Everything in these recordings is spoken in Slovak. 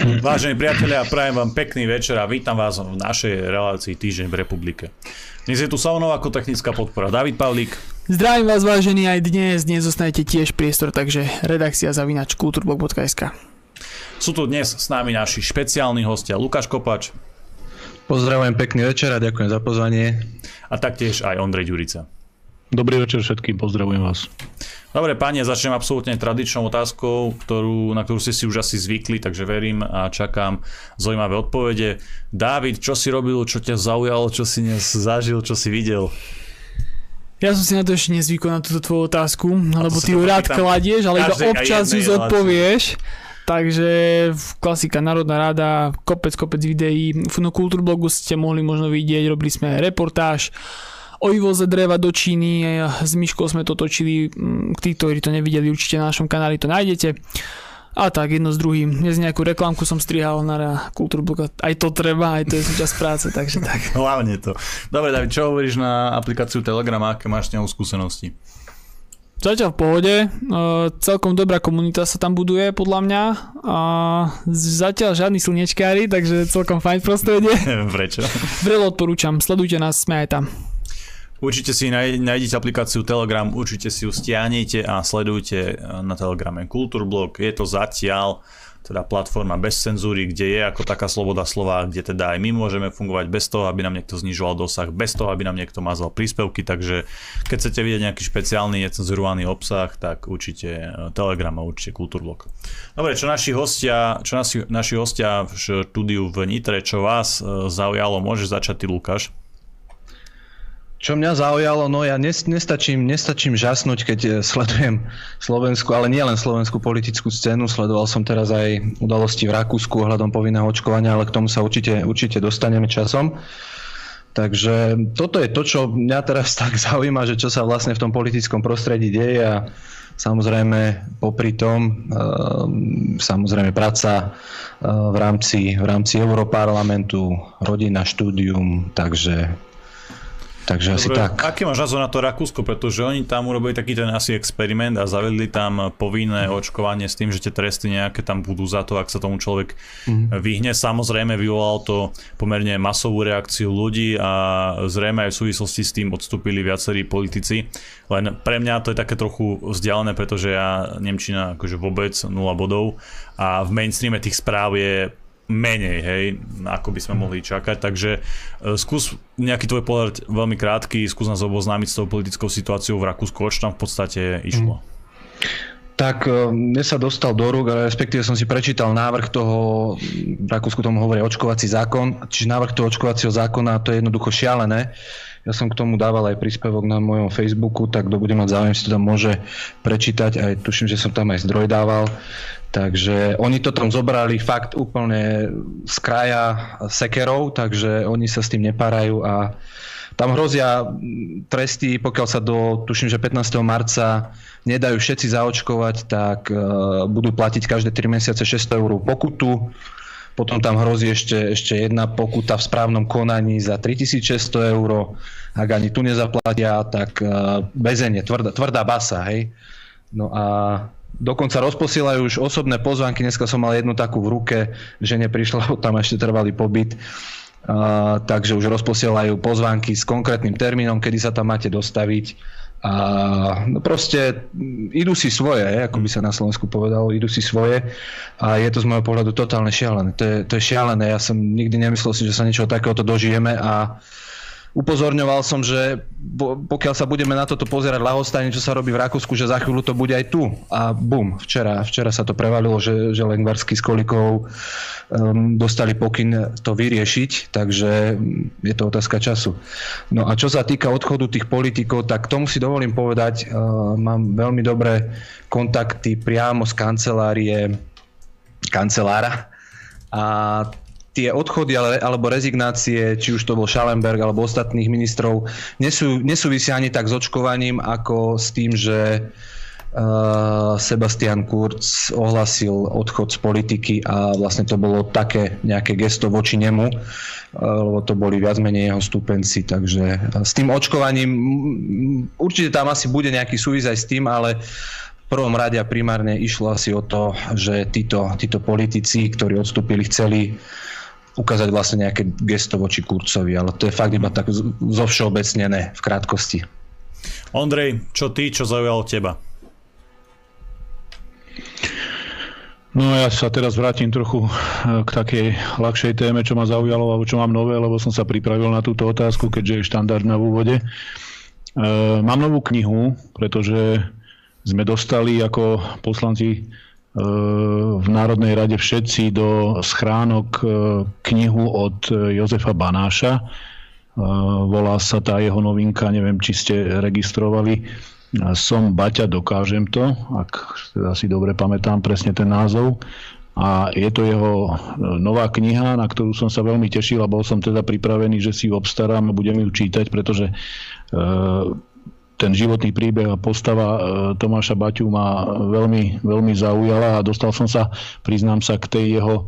Vážení priatelia, prajem vám pekný večer a vítam vás v našej relácii Týždeň v republike. Dnes je tu sa mnou ako technická podpora David Pavlík. Zdravím vás vážení aj dnes, dnes zostanete tiež priestor, takže redakcia zavinač kulturblog.sk Sú tu dnes s nami naši špeciálni hostia Lukáš Kopač. Pozdravujem pekný večer a ďakujem za pozvanie. A taktiež aj Ondrej Ďurica. Dobrý večer všetkým, pozdravujem vás. Dobre, páni, začnem absolútne tradičnou otázkou, ktorú, na ktorú ste si už asi zvykli, takže verím a čakám zaujímavé odpovede. Dávid, čo si robil, čo ťa zaujalo, čo si dnes zažil, čo si videl? Ja som si na to ešte nezvykol na túto tvoju otázku, lebo ty ju rád kladieš, ale iba občas ju zodpovieš. Takže klasika Národná rada, kopec, kopec videí. No Kultúrblogu ste mohli možno vidieť, robili sme reportáž o vývoze dreva do Číny. S Myškou sme to točili, mm, tí, ktorí to nevideli, určite na našom kanáli to nájdete. A tak, jedno s druhým. Dnes nejakú reklamku som strihal na Kultúrblog. Aj to treba, aj to je súčasť práce, takže tak. Hlavne to. Dobre, David, čo hovoríš na aplikáciu Telegram, aké máš s ňou skúsenosti? Zatiaľ v pohode, uh, celkom dobrá komunita sa tam buduje podľa mňa a zatiaľ žiadni slnečkári, takže celkom fajn prostredie. Neviem prečo. Vrelo odporúčam, sledujte nás, sme aj tam. Určite si nájdete aplikáciu Telegram, určite si ju stiahnete a sledujte eh, na Telegrame Kultúrblog. Je to zatiaľ teda platforma bez cenzúry, kde je ako taká sloboda slova, kde teda aj my môžeme fungovať bez toho, aby nám niekto znižoval dosah, bez toho, aby nám niekto mazal príspevky, takže keď chcete vidieť nejaký špeciálny necenzurovaný obsah, tak určite eh, Telegram a určite Kultúrblog. Dobre, čo naši hostia, čo naši, naši hostia v štúdiu v Nitre, čo vás eh, zaujalo, môže začať ty Lukáš. Čo mňa zaujalo, no ja nestačím, nestačím žasnúť, keď eh, sledujem Slovensku, ale nie len slovenskú politickú scénu, sledoval som teraz aj udalosti v Rakúsku ohľadom povinného očkovania, ale k tomu sa určite, určite dostaneme časom. Takže toto je to, čo mňa teraz tak zaujíma, že čo sa vlastne v tom politickom prostredí deje a samozrejme popri tom ehm, samozrejme práca eh, v rámci, v rámci Europarlamentu, rodina, štúdium, takže Takže Dobre, asi tak. Aký máš názor na to Rakúsko? Pretože oni tam urobili taký ten asi experiment a zavedli tam povinné očkovanie s tým, že tie tresty nejaké tam budú za to, ak sa tomu človek mm. vyhne. Samozrejme vyvolal to pomerne masovú reakciu ľudí a zrejme aj v súvislosti s tým odstúpili viacerí politici. Len pre mňa to je také trochu vzdialené, pretože ja Nemčina akože vôbec 0 bodov a v mainstreame tých správ je menej, hej, ako by sme mohli čakať. Takže uh, skús nejaký tvoj pohľad veľmi krátky, skús nás oboznámiť s tou politickou situáciou v Rakúsku, čo tam v podstate išlo. Mm. Tak e, mne sa dostal do rúk, respektíve som si prečítal návrh toho, v Rakúsku tomu hovorí očkovací zákon, čiže návrh toho očkovacieho zákona, to je jednoducho šialené. Ja som k tomu dával aj príspevok na mojom Facebooku, tak kto bude mať záujem si to tam môže prečítať, aj tuším, že som tam aj zdroj dával. Takže oni to tam zobrali fakt úplne z kraja sekerov, takže oni sa s tým nepárajú a tam hrozia tresty, pokiaľ sa do, tuším, že 15. marca nedajú všetci zaočkovať, tak uh, budú platiť každé 3 mesiace 600 eur pokutu. Potom tam hrozí ešte, ešte jedna pokuta v správnom konaní za 3600 eur. Ak ani tu nezaplatia, tak uh, bezenie, tvrdá, tvrdá basa, hej. No a Dokonca rozposielajú už osobné pozvánky. Dneska som mal jednu takú v ruke, že neprišla, tam ešte trvalý pobyt. Uh, takže už rozposielajú pozvánky s konkrétnym termínom, kedy sa tam máte dostaviť. A no proste idú si svoje, ako by sa na Slovensku povedalo, idú si svoje a je to z môjho pohľadu totálne šialené. To je, to je šialené, ja som nikdy nemyslel si, že sa niečo takéhoto dožijeme a uh, upozorňoval som, že pokiaľ sa budeme na toto pozerať lahostajne, čo sa robí v Rakúsku, že za chvíľu to bude aj tu. A bum, včera, včera sa to prevalilo, že, že Lengvarsky s Kolikou um, dostali pokyn to vyriešiť, takže je to otázka času. No a čo sa týka odchodu tých politikov, tak tomu si dovolím povedať, uh, mám veľmi dobré kontakty priamo z kancelárie kancelára a tie odchody alebo rezignácie, či už to bol Schallenberg alebo ostatných ministrov, nesú, nesúvisia ani tak s očkovaním, ako s tým, že uh, Sebastian Kurz ohlasil odchod z politiky a vlastne to bolo také nejaké gesto voči nemu, uh, lebo to boli viac menej jeho stupenci, takže s tým očkovaním určite tam asi bude nejaký súvis aj s tým, ale prvom rade a primárne išlo asi o to, že títo, títo politici, ktorí odstúpili, chceli ukázať vlastne nejaké gesto voči Kurcovi, ale to je fakt iba tak zo všeobecnené v krátkosti. Ondrej, čo ty, čo zaujalo teba? No ja sa teraz vrátim trochu eh, k takej ľahšej téme, čo ma zaujalo alebo čo mám nové, lebo som sa pripravil na túto otázku, keďže je štandardná v úvode. E, mám novú knihu, pretože sme dostali ako poslanci v Národnej rade všetci do schránok e, knihu od Jozefa Banáša. E, volá sa tá jeho novinka, neviem, či ste registrovali. Som Baťa, dokážem to, ak si dobre pamätám presne ten názov. A je to jeho e, nová kniha, na ktorú som sa veľmi tešil a bol som teda pripravený, že si ju obstarám a budem ju čítať, pretože ten životný príbeh a postava e, Tomáša Baťu ma veľmi, veľmi zaujala a dostal som sa, priznám sa, k tej jeho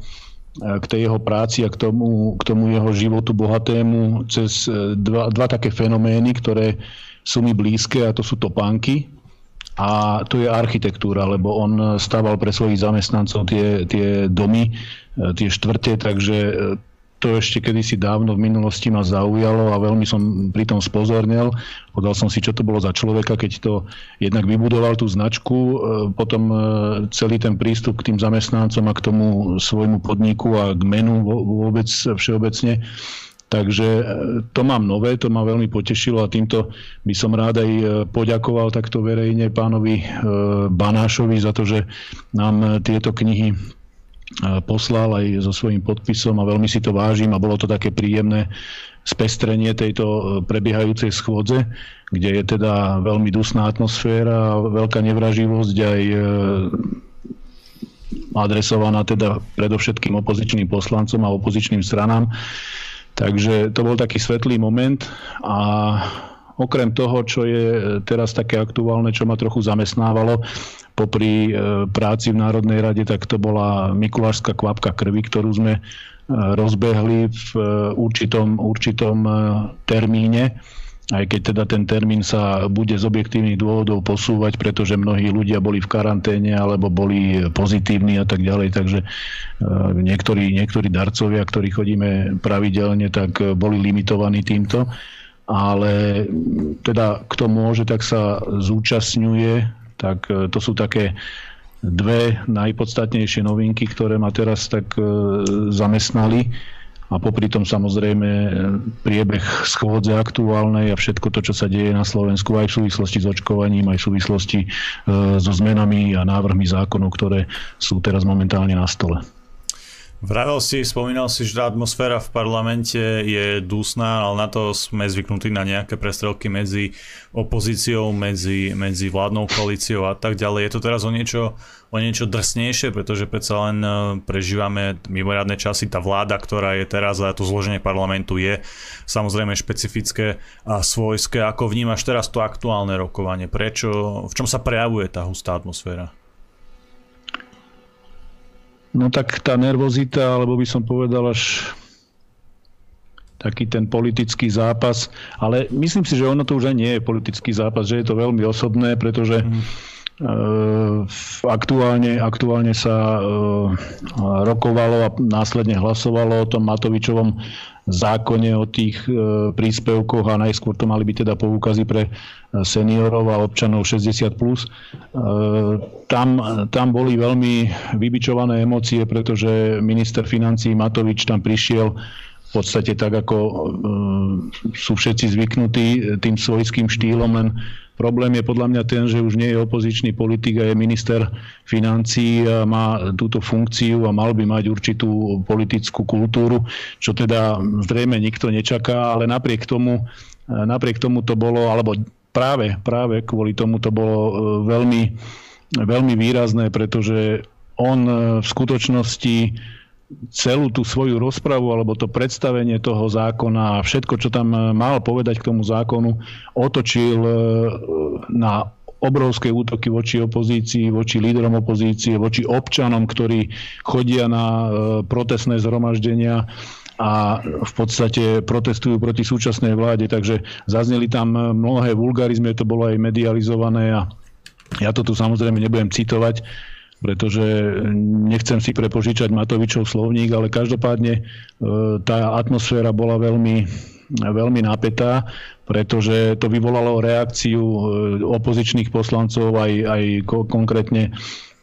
e, k tej jeho práci a k tomu, k tomu jeho životu bohatému cez e, dva, dva také fenomény, ktoré sú mi blízke a to sú topánky. A to je architektúra, lebo on stával pre svojich zamestnancov tie, tie domy, tie štvrte, takže to ešte kedysi dávno v minulosti ma zaujalo a veľmi som pri tom spozornil. Podal som si, čo to bolo za človeka, keď to jednak vybudoval tú značku, e, potom e, celý ten prístup k tým zamestnancom a k tomu svojmu podniku a k menu vôbec všeobecne. Takže e, to mám nové, to ma veľmi potešilo a týmto by som rád aj poďakoval takto verejne pánovi Banášovi za to, že nám tieto knihy poslal aj so svojím podpisom a veľmi si to vážim a bolo to také príjemné spestrenie tejto e, prebiehajúcej schôdze, kde je teda veľmi dusná atmosféra, veľká nevraživosť aj e, adresovaná teda predovšetkým opozičným poslancom a opozičným stranám. Takže to bol taký svetlý moment a okrem toho, čo je teraz také aktuálne, čo ma trochu zamestnávalo, popri e, práci v Národnej rade, tak to bola Mikulášská kvapka krvi, ktorú sme e, rozbehli v e, určitom, určitom termíne. Aj keď teda ten termín sa bude z objektívnych dôvodov posúvať, pretože mnohí ľudia boli v karanténe alebo boli pozitívni a tak ďalej, takže niektorí, niektorí darcovia, ktorí chodíme pravidelne, tak boli limitovaní týmto, ale teda kto môže, tak sa zúčastňuje tak e, to sú také dve najpodstatnejšie novinky, ktoré ma teraz tak e, zamestnali a popri tom samozrejme e, priebeh schôdze aktuálnej a všetko to, čo sa deje na Slovensku aj v súvislosti s očkovaním, aj v súvislosti so zmenami a návrhmi zákonov, ktoré sú teraz momentálne na stole. Vravel si, spomínal si, že atmosféra v parlamente je dusná, ale na to sme zvyknutí na nejaké prestrelky medzi opozíciou, medzi, medzi vládnou koalíciou a tak ďalej. Je to teraz o niečo, o niečo drsnejšie, pretože predsa len e, prežívame mimoriadne časy. Tá vláda, ktorá je teraz a to zloženie parlamentu je samozrejme špecifické a svojské. Ako vnímaš teraz to aktuálne rokovanie? Prečo, v čom sa prejavuje tá hustá atmosféra? No tak tá nervozita, alebo by som povedal až taký ten politický zápas, ale myslím si, že ono to už aj nie je politický zápas, že je to veľmi osobné, pretože mm. Aktuálne, aktuálne sa e, rokovalo a následne hlasovalo o tom Matovičovom zákone o tých e, príspevkoch a najskôr to mali byť teda poukazy pre seniorov a občanov 60+. Plus. Tam, tam boli veľmi vybičované emócie, pretože minister financí Matovič tam prišiel v podstate tak, ako sú všetci zvyknutí tým svojským štýlom, len Problém je podľa mňa ten, že už nie je opozičný politik a je minister financí a má túto funkciu a mal by mať určitú politickú kultúru, čo teda zrejme nikto nečaká, ale napriek tomu, napriek tomu to bolo, alebo práve, práve kvôli tomu to bolo e, veľmi, veľmi výrazné, pretože on v skutočnosti celú tú svoju rozpravu alebo to predstavenie toho zákona a všetko, čo tam eh, mal povedať k tomu zákonu, otočil eh, na obrovské útoky voči opozícii, voči lídrom opozície, voči občanom, ktorí chodia na eh, protestné zhromaždenia a v podstate protestujú proti súčasnej vláde. Takže zazneli tam mnohé vulgarizmy, to bolo aj medializované a Ja to tu samozrejme nebudem citovať, pretože nechcem si prepožičať Matovičov slovník, ale každopádne e, tá atmosféra bola veľmi, veľmi napätá, pretože to vyvolalo reakciu e, opozičných poslancov aj, aj konkrétne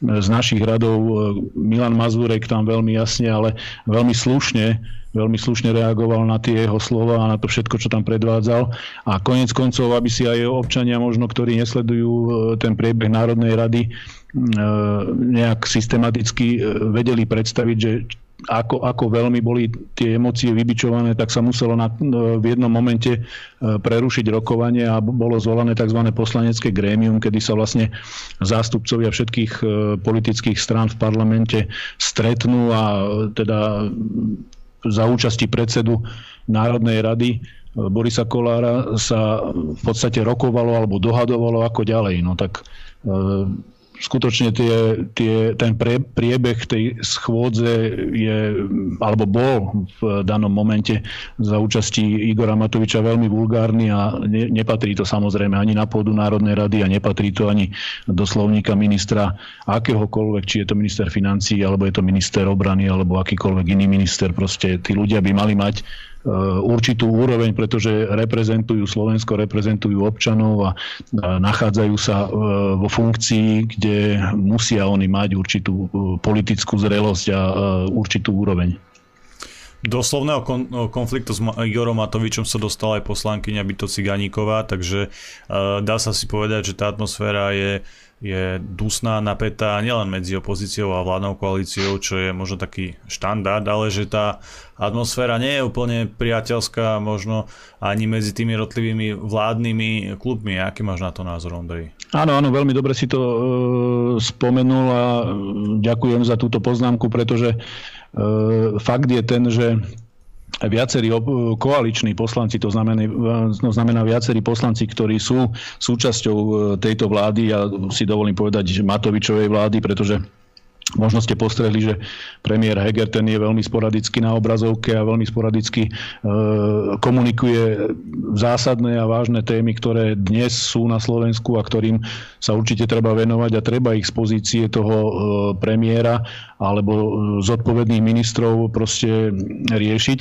z našich radov. E, Milan Mazurek tam veľmi jasne, ale veľmi slušne veľmi slušne reagoval na tie jeho slova a na to všetko, čo tam predvádzal. A konec koncov, aby si aj občania možno, ktorí nesledujú ten priebeh Národnej rady, E, nejak systematicky e, vedeli predstaviť, že ako, ako veľmi boli tie emócie vybičované, tak sa muselo na, e, v jednom momente prerušiť rokovanie a bolo zvolané tzv. poslanecké grémium, kedy sa vlastne zástupcovia všetkých politických strán v parlamente stretnú a teda za účasti predsedu Národnej rady Borisa Kolára sa v podstate rokovalo alebo dohadovalo ako ďalej. No tak skutočne tie, tie, ten pre, priebeh tej schôdze je, alebo bol v danom momente za účasti Igora Matoviča veľmi vulgárny a ne, nepatrí to samozrejme ani na pôdu Národnej rady a nepatrí to ani do slovníka ministra akéhokoľvek, či je to minister financí, alebo je to minister obrany, alebo akýkoľvek iný minister. Proste tí ľudia by mali mať určitú úroveň, pretože reprezentujú Slovensko, reprezentujú občanov a nachádzajú sa eh, vo funkcii, kde musia oni mať určitú eh, politickú zrelosť a určitú úroveň. Do slovného konfliktu s Igorom Matovičom sa dostala aj poslankyňa Byto Ciganíková, takže dá sa si povedať, že tá atmosféra je je dusná, napätá nielen medzi opozíciou a vládnou koalíciou, čo je možno taký štandard, ale že tá atmosféra nie je úplne priateľská možno ani medzi tými jednotlivými vládnymi klubmi. Aký máš na to názor, Ondrej? Áno, áno, veľmi dobre si to e, spomenul a ďakujem za túto poznámku, pretože e, fakt je ten, že viacerí koaliční poslanci, to znamená, to znamená viacerí poslanci, ktorí sú súčasťou e, tejto vlády, ja si dovolím povedať, že Matovičovej vlády, pretože Možno ste postrehli, že premiér Heger ten je veľmi sporadicky na obrazovke a veľmi sporadicky e, komunikuje zásadné a vážne témy, ktoré dnes sú na Slovensku a ktorým sa určite treba venovať a treba ich z pozície toho e, premiéra alebo e, zodpovedných ministrov proste riešiť.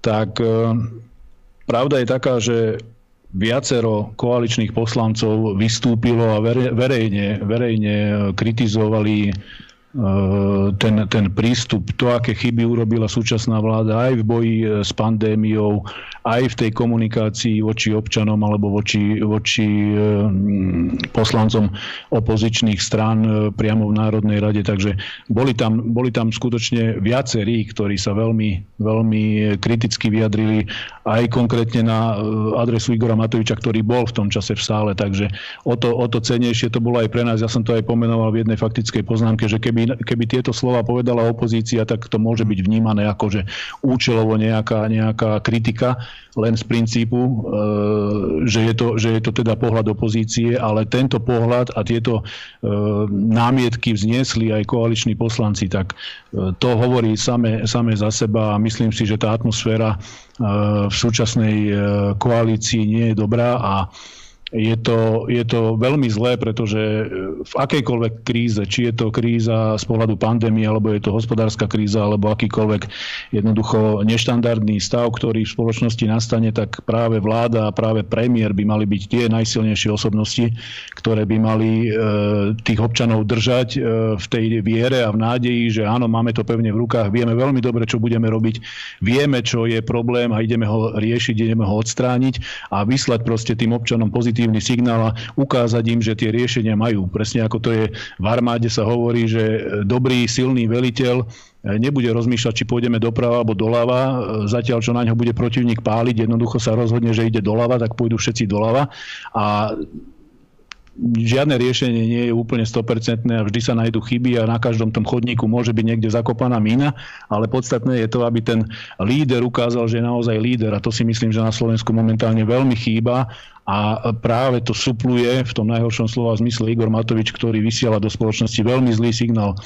Tak e, pravda je taká, že viacero koaličných poslancov vystúpilo a verejne, verejne kritizovali ten, ten prístup, to, aké chyby urobila súčasná vláda aj v boji eh, s pandémiou, aj v tej komunikácii voči občanom alebo voči, voči eh, poslancom opozičných strán priamo v Národnej rade. Takže boli tam, boli tam skutočne viacerí, ktorí sa veľmi, veľmi kriticky vyjadrili aj konkrétne na adresu Igora Matoviča, ktorý bol v tom čase v sále. Takže o to, o to cenejšie to bolo aj pre nás. Ja som to aj pomenoval v jednej faktickej poznámke, že keby keby, keby tieto slova povedala opozícia, tak to môže byť vnímané ako, že účelovo nejaká, nejaká kritika, len z princípu, e, že je, to, že je to teda pohľad opozície, ale tento pohľad a tieto e, námietky vzniesli aj koaliční poslanci, tak e, to hovorí same, same za seba a myslím si, že tá atmosféra v súčasnej koalícii nie je dobrá a je to, je to veľmi zlé, pretože v akejkoľvek kríze, či je to kríza z pohľadu pandémie, alebo je to hospodárska kríza, alebo akýkoľvek jednoducho neštandardný stav, ktorý v spoločnosti nastane, tak práve vláda a práve premiér by mali byť tie najsilnejšie osobnosti, ktoré by mali e, tých občanov držať e, v tej viere a v nádeji, že áno, máme to pevne v rukách, vieme veľmi dobre, čo budeme robiť, vieme, čo je problém a ideme ho riešiť, ideme ho odstrániť a vyslať proste tým občanom pozitívne pozitívny signál a ukázať im, že tie riešenia majú. Presne ako to je v armáde sa hovorí, že dobrý, silný veliteľ nebude rozmýšľať, či pôjdeme doprava alebo doľava, zatiaľ čo na ňo bude protivník páliť, jednoducho sa rozhodne, že ide doľava, tak pôjdu všetci doľava a žiadne riešenie nie je úplne 100% a vždy sa nájdú chyby a na každom tom chodníku môže byť niekde zakopaná mína, ale podstatné je to, aby ten líder ukázal, že je naozaj líder a to si myslím, že na Slovensku momentálne veľmi chýba a práve to supluje v tom najhoršom slova zmysle Igor Matovič, ktorý vysiela do spoločnosti veľmi zlý signál.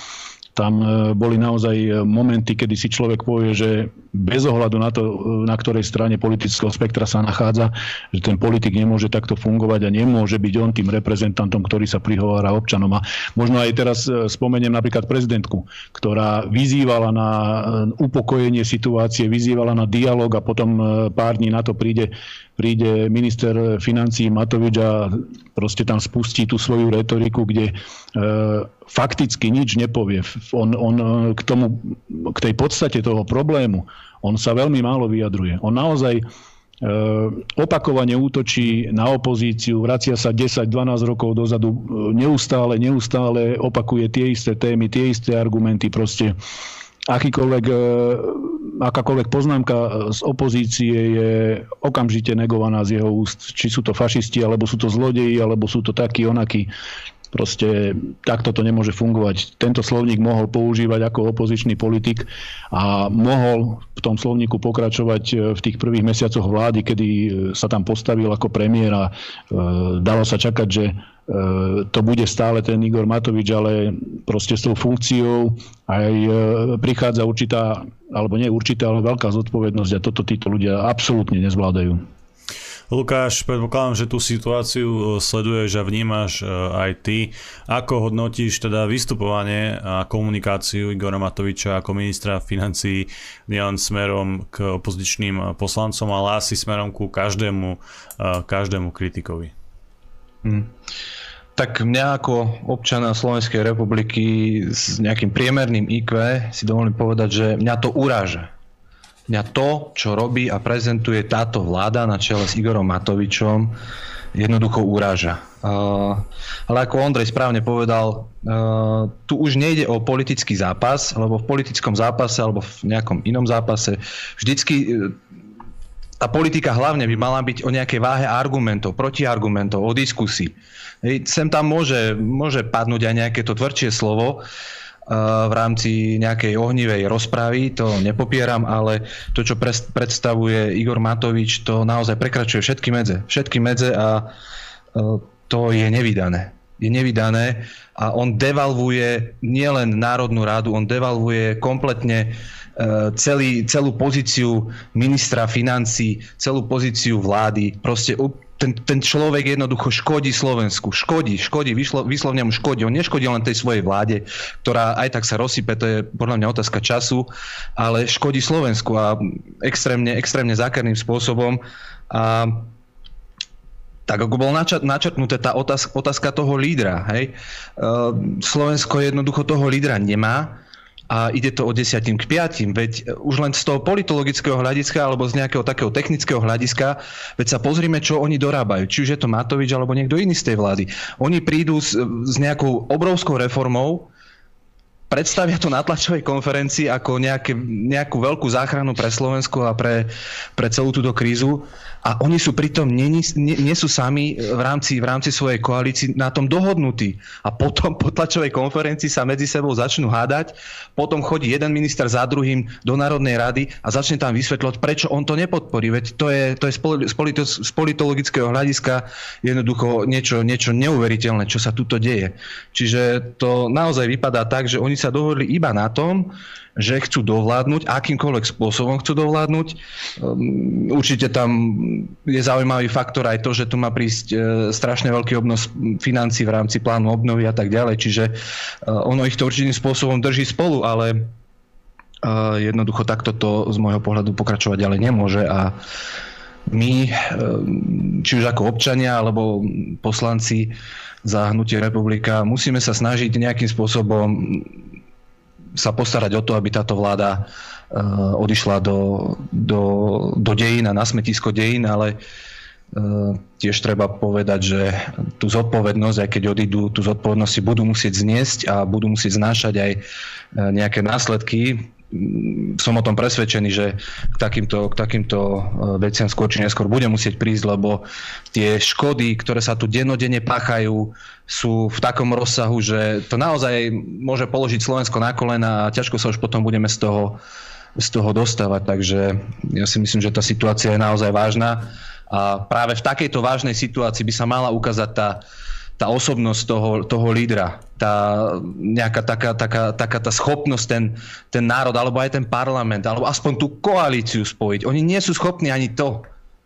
Tam e, boli naozaj momenty, kedy si človek povie, že bez ohľadu na to, na ktorej strane politického spektra sa nachádza, že ten politik nemôže takto fungovať a nemôže byť on tým reprezentantom, ktorý sa prihovára občanom. A možno aj teraz e, spomeniem napríklad prezidentku, ktorá vyzývala na e, upokojenie situácie, vyzývala na dialog a potom e, pár dní na to príde príde minister financí Matovič a proste tam spustí tú svoju retoriku, kde e, fakticky nič nepovie. On, on k, tomu, k tej podstate toho problému, on sa veľmi málo vyjadruje. On naozaj e, opakovane útočí na opozíciu, vracia sa 10-12 rokov dozadu, e, neustále, neustále opakuje tie isté témy, tie isté argumenty, proste akýkoľvek, e, akákoľvek poznámka z opozície je okamžite negovaná z jeho úst. Či sú to fašisti, alebo sú to zlodeji, alebo sú to takí, onakí. Proste takto to nemôže fungovať. Tento slovník mohol používať ako opozičný politik a mohol v tom slovníku pokračovať e, v tých prvých mesiacoch vlády, kedy e, sa tam postavil ako premiér a dalo sa čakať, že E, to bude stále ten Igor Matovič, ale proste s tou funkciou aj e, prichádza určitá, alebo nie určitá, ale veľká zodpovednosť a toto títo ľudia absolútne nezvládajú. Lukáš, predpokladám, že tú situáciu e, sleduješ a vnímaš aj ty. Ako hodnotíš teda vystupovanie a komunikáciu Igora Matoviča ako ministra financí nielen smerom k opozičným poslancom, ale asi smerom ku každému, každému kritikovi? Hmm. Tak mňa ako občana Slovenskej republiky s nejakým priemerným IQ si dovolím povedať, že mňa to uráža. Mňa to, čo robí a prezentuje táto vláda na čele s Igorom Matovičom, jednoducho uráža. Ale ako Ondrej správne povedal, tu už nejde o politický zápas, lebo v politickom zápase alebo v nejakom inom zápase vždycky tá politika hlavne by mala byť o nejakej váhe argumentov, protiargumentov, o diskusii. Hej, sem tam môže, môže padnúť aj nejaké to tvrdšie slovo, v rámci nejakej ohnivej rozpravy, to nepopieram, ale to, čo predstavuje Igor Matovič, to naozaj prekračuje všetky medze. Všetky medze a to je nevydané. Je nevydané a on devalvuje nielen Národnú rádu, on devalvuje kompletne celý, celú pozíciu ministra financí, celú pozíciu vlády. Proste ten, ten človek jednoducho škodí Slovensku. Škodí, škodí, vyšlo, vyslovne mu škodí. On neškodí len tej svojej vláde, ktorá aj tak sa rozsype, to je podľa mňa otázka času, ale škodí Slovensku a extrémne, extrémne zákerným spôsobom. A tak ako bol načrtnuté tá otázka, toho lídra, hej, Slovensko jednoducho toho lídra nemá a ide to od desiatim k piatim. Veď už len z toho politologického hľadiska alebo z nejakého takého technického hľadiska, veď sa pozrime, čo oni dorábajú. Či už je to Matovič alebo niekto iný z tej vlády. Oni prídu s, s nejakou obrovskou reformou, predstavia to na tlačovej konferencii ako nejaké, nejakú veľkú záchranu pre Slovensko a pre, pre celú túto krízu a oni sú pritom, nie, nie, nie sú sami v rámci, v rámci svojej koalícii na tom dohodnutí. A potom po tlačovej konferencii sa medzi sebou začnú hádať, potom chodí jeden minister za druhým do Národnej rady a začne tam vysvetľovať, prečo on to nepodporí. Veď to je, to je z, polito, z politologického hľadiska jednoducho niečo, niečo neuveriteľné, čo sa tuto deje. Čiže to naozaj vypadá tak, že oni sa dohodli iba na tom, že chcú dovládnuť, akýmkoľvek spôsobom chcú dovládnuť. Ehm, určite tam je zaujímavý faktor aj to, že tu má prísť e, strašne veľký obnos financí v rámci plánu obnovy a tak ďalej, čiže e, ono ich to určitým spôsobom drží spolu, ale e, jednoducho takto to z môjho pohľadu pokračovať ďalej nemôže a my, či už ako občania alebo poslanci za hnutie republika, musíme sa snažiť nejakým spôsobom sa postarať o to, aby táto vláda eh, odišla do, do, do dejín a na smetisko dejín, ale eh, tiež treba povedať, že tú zodpovednosť, aj keď odídu, tú zodpovednosť si budú musieť zniesť a budú musieť znášať aj eh, nejaké následky som o tom presvedčený, že k takýmto, k takýmto e, veciam skôr či neskôr bude musieť prísť, lebo tie škody, ktoré sa tu dennodenne páchajú, sú v takom rozsahu, že to naozaj môže položiť Slovensko na kolena a ťažko sa už potom budeme z toho, z toho dostávať. Takže ja si myslím, že tá situácia je naozaj vážna a práve v takejto vážnej situácii by sa mala ukázať tá, tá osobnosť toho, toho lídra, tá nejaká taká, taká, taká tá schopnosť ten, ten národ, alebo aj ten parlament, alebo aspoň tú koalíciu spojiť. Oni nie sú schopní ani to.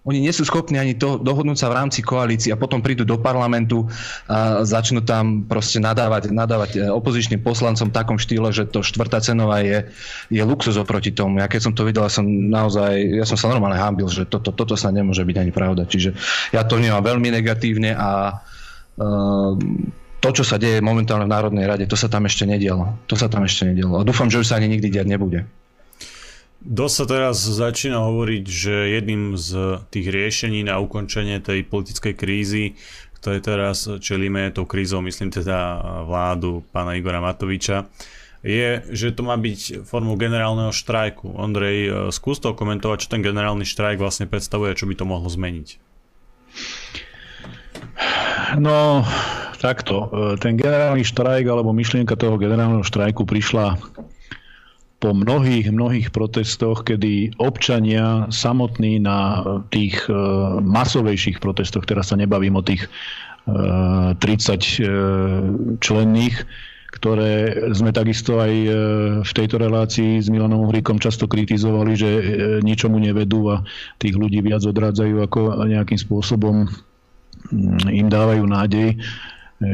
Oni nie sú schopní ani to dohodnúť sa v rámci koalície a potom prídu do parlamentu a začnú tam proste nadávať, nadávať e, opozičným poslancom v takom štýle, že to štvrtá cenová je, je luxus oproti tomu. Ja keď som to videl, som naozaj, ja som sa normálne hábil, že toto, toto sa nemôže byť ani pravda. Čiže ja to vnímam veľmi negatívne a to, čo sa deje momentálne v Národnej rade, to sa tam ešte nedialo. To sa tam ešte nedialo. A dúfam, že už sa ani nikdy diať nebude. Dosť sa teraz začína hovoriť, že jedným z tých riešení na ukončenie tej politickej krízy, ktoré teraz čelíme tou krízou, myslím teda vládu pána Igora Matoviča, je, že to má byť formou generálneho štrajku. Ondrej, skús to komentovať, čo ten generálny štrajk vlastne predstavuje, čo by to mohlo zmeniť. No, takto. Ten generálny štrajk alebo myšlienka toho generálneho štrajku prišla po mnohých, mnohých protestoch, kedy občania samotní na tých e, masovejších protestoch, teraz sa nebavím o tých 30 e, e, členných, ktoré sme takisto aj v tejto relácii s Milanom Uhríkom často kritizovali, že ničomu nevedú a tých ľudí viac odrádzajú, ako nejakým spôsobom im dávajú nádej,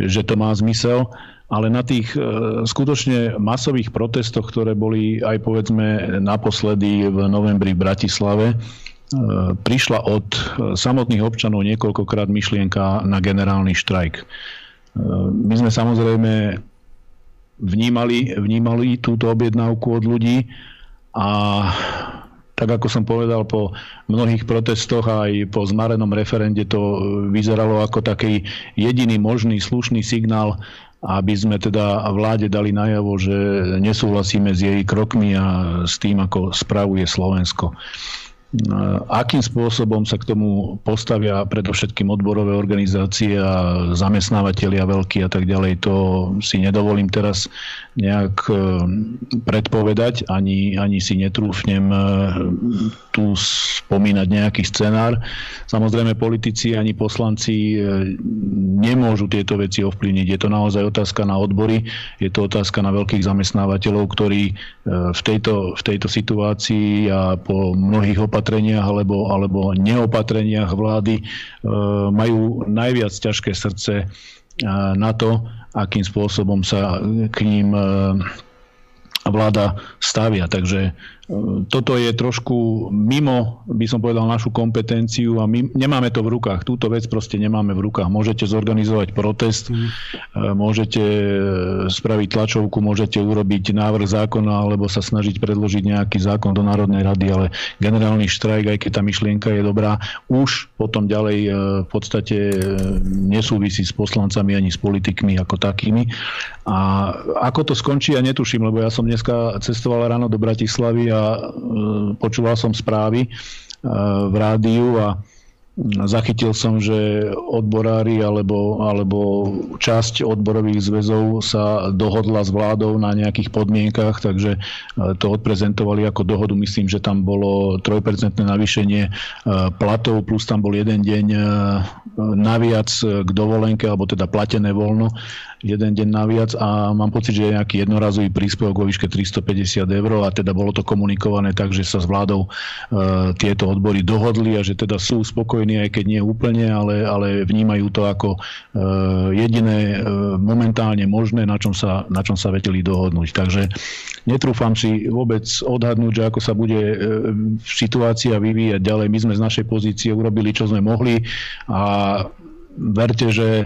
že to má zmysel ale na tých e, skutočne masových protestoch, ktoré boli aj povedzme naposledy v novembri v Bratislave, e, prišla od e, samotných občanov niekoľkokrát myšlienka na generálny štrajk. My sme samozrejme vnímali, vnímali túto objednávku od ľudí a tak ako som povedal, po mnohých protestoch aj po zmarenom referende to vyzeralo ako taký jediný možný slušný signál aby sme teda vláde dali najavo, že nesúhlasíme s jej krokmi a s tým, ako spravuje Slovensko. Akým spôsobom sa k tomu postavia predovšetkým odborové organizácie a zamestnávateľia veľkí a tak ďalej, to si nedovolím teraz nejak e, predpovedať, ani, ani si netrúfnem e, tu spomínať nejaký scenár. Samozrejme, politici ani poslanci e, nemôžu tieto veci ovplyvniť. Je to naozaj otázka na odbory, je to otázka na veľkých zamestnávateľov, ktorí v tejto, v tejto situácii a po mnohých opatreniach alebo, alebo neopatreniach vlády majú najviac ťažké srdce na to, akým spôsobom sa k ním vláda stavia. Takže toto je trošku mimo, by som povedal, našu kompetenciu a my nemáme to v rukách. Túto vec proste nemáme v rukách. Môžete zorganizovať protest, mm. môžete spraviť tlačovku, môžete urobiť návrh zákona alebo sa snažiť predložiť nejaký zákon do Národnej rady, ale generálny štrajk, aj keď tá myšlienka je dobrá, už potom ďalej e, v podstate e, nesúvisí s poslancami ani s politikmi ako takými. A ako to skončí, ja netuším, lebo ja som dneska cestoval ráno do Bratislavy a a e, počúval som správy e, v rádiu a zachytil som, že odborári alebo, alebo časť odborových zväzov sa dohodla s vládou na nejakých podmienkach, takže e, to odprezentovali ako dohodu. Myslím, že tam bolo 3% navýšenie platov, plus tam bol jeden deň naviac k dovolenke, alebo teda platené voľno jeden deň naviac a mám pocit, že je nejaký jednorazový príspevok vo výške 350 eur a teda bolo to komunikované tak, že sa s vládou e, tieto odbory dohodli a že teda sú spokojní, aj keď nie úplne, ale, ale vnímajú to ako e, jediné e, momentálne možné, na čom sa, na čom sa vedeli dohodnúť. Takže netrúfam si vôbec odhadnúť, že ako sa bude e, situácia vyvíjať ďalej. My sme z našej pozície urobili, čo sme mohli a verte, že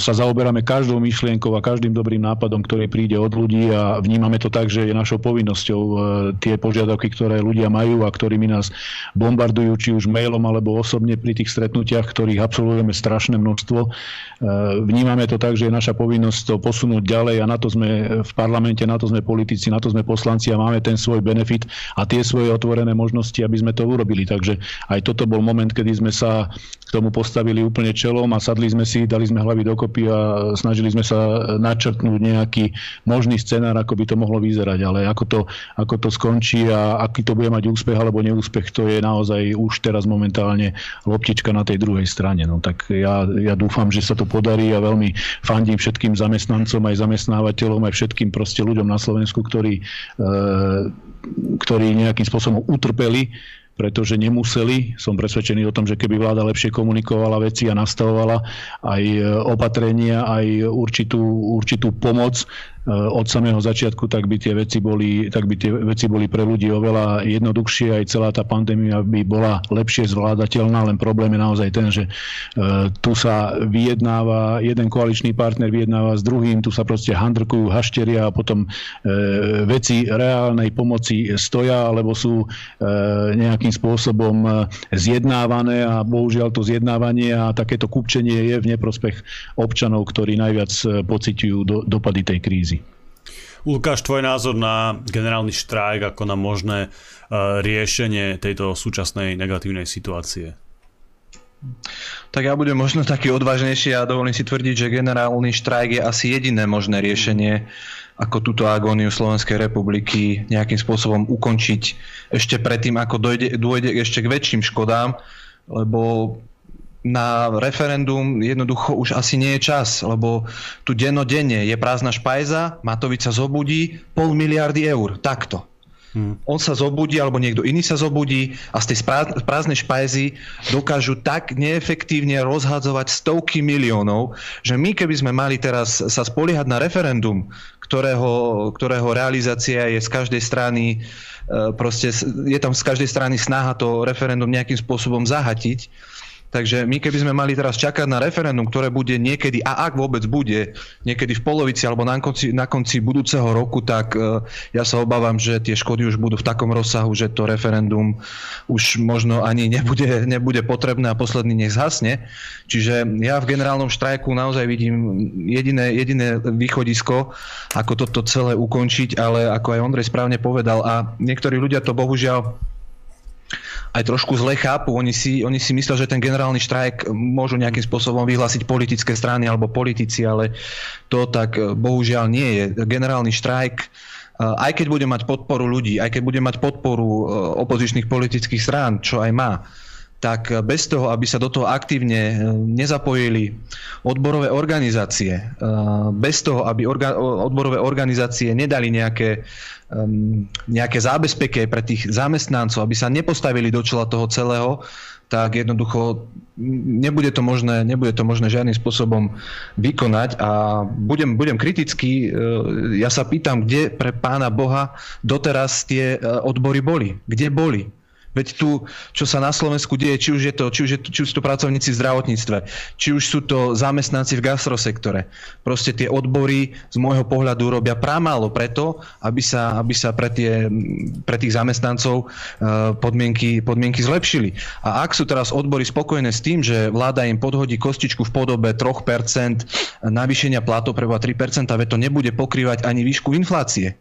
sa zaoberáme každou myšlienkou a každým dobrým nápadom, ktorý príde od ľudí a vnímame to tak, že je našou povinnosťou e, tie požiadavky, ktoré ľudia majú a ktorými nás bombardujú, či už mailom alebo osobne pri tých stretnutiach, ktorých absolvujeme strašné množstvo. E, vnímame to tak, že je naša povinnosť to posunúť ďalej a na to sme v parlamente, na to sme politici, na to sme poslanci a máme ten svoj benefit a tie svoje otvorené možnosti, aby sme to urobili. Takže aj toto bol moment, kedy sme sa tomu postavili úplne čelom a sadli sme si, dali sme hlavy dokopy a snažili sme sa načrtnúť nejaký možný scenár, ako by to mohlo vyzerať, ale ako to, ako to skončí a aký to bude mať úspech alebo neúspech, to je naozaj už teraz momentálne loptička na tej druhej strane. No tak ja, ja dúfam, že sa to podarí a veľmi fandím všetkým zamestnancom, aj zamestnávateľom, aj všetkým proste ľuďom na Slovensku, ktorí, e, ktorí nejakým spôsobom utrpeli pretože nemuseli. Som presvedčený o tom, že keby vláda lepšie komunikovala veci a nastavovala aj e, opatrenia, aj určitú, určitú pomoc, od samého začiatku, tak by tie veci boli, tak by tie veci boli pre ľudí oveľa jednoduchšie, aj celá tá pandémia by bola lepšie zvládateľná, len problém je naozaj ten, že eh, tu sa vyjednáva, jeden koaličný partner vyjednáva s druhým, tu sa proste handrkujú hašteria a potom eh, veci reálnej pomoci stoja, alebo sú nejakým spôsobom zjednávané a bohužiaľ to zjednávanie a takéto kupčenie je v neprospech občanov, ktorí najviac pociťujú do, dopady tej krízy. Lukáš, tvoj názor na generálny štrajk ako na možné uh, riešenie tejto súčasnej negatívnej situácie? Tak ja budem možno taký odvážnejší a dovolím si tvrdiť, že generálny štrajk je asi jediné možné riešenie, ako túto agóniu Slovenskej republiky nejakým spôsobom ukončiť ešte predtým, ako dojde, dôjde ešte k väčším škodám, lebo na referendum jednoducho už asi nie je čas, lebo tu dennodenne je prázdna špajza, Matovič sa zobudí, pol miliardy eur, takto. Hmm. On sa zobudí, alebo niekto iný sa zobudí a z tej prázdnej špajzy dokážu tak neefektívne rozhadzovať stovky miliónov, že my keby sme mali teraz sa spoliehať na referendum, ktorého, ktorého realizácia je z každej strany e, proste je tam z každej strany snaha to referendum nejakým spôsobom zahatiť, Takže my keby sme mali teraz čakať na referendum, ktoré bude niekedy, a ak vôbec bude, niekedy v polovici alebo na konci, na konci budúceho roku, tak uh, ja sa obávam, že tie škody už budú v takom rozsahu, že to referendum už možno ani nebude, nebude potrebné a posledný nech zhasne. Čiže ja v generálnom štrajku naozaj vidím jediné, jediné východisko, ako toto celé ukončiť, ale ako aj Ondrej správne povedal a niektorí ľudia to bohužiaľ aj trošku zle chápu. Oni si, oni si myslia, že ten generálny štrajk môžu nejakým spôsobom vyhlásiť politické strany alebo politici, ale to tak eh, bohužiaľ nie je. Generálny štrajk eh, aj keď bude mať podporu ľudí, aj keď bude mať podporu eh, opozičných politických strán, čo aj má, tak bez toho, aby sa do toho aktívne nezapojili odborové organizácie, bez toho, aby orga, odborové organizácie nedali nejaké nejaké zábezpeky pre tých zamestnancov, aby sa nepostavili do čela toho celého, tak jednoducho nebude to možné, nebude to možné žiadnym spôsobom vykonať a budem, budem kritický. E, ja sa pýtam, kde pre pána Boha doteraz tie odbory boli? Kde boli? Veď tu, čo sa na Slovensku deje, či už, je to, či, už je či už sú to pracovníci v zdravotníctve, či už sú to zamestnanci v gastrosektore. Proste tie odbory z môjho pohľadu robia pramálo preto, aby sa, aby sa pre, tie, pre tých zamestnancov eh, podmienky, podmienky zlepšili. A ak sú teraz odbory spokojné s tým, že vláda im podhodí kostičku v podobe 3% navýšenia platov pre 3%, veď to nebude pokrývať ani výšku inflácie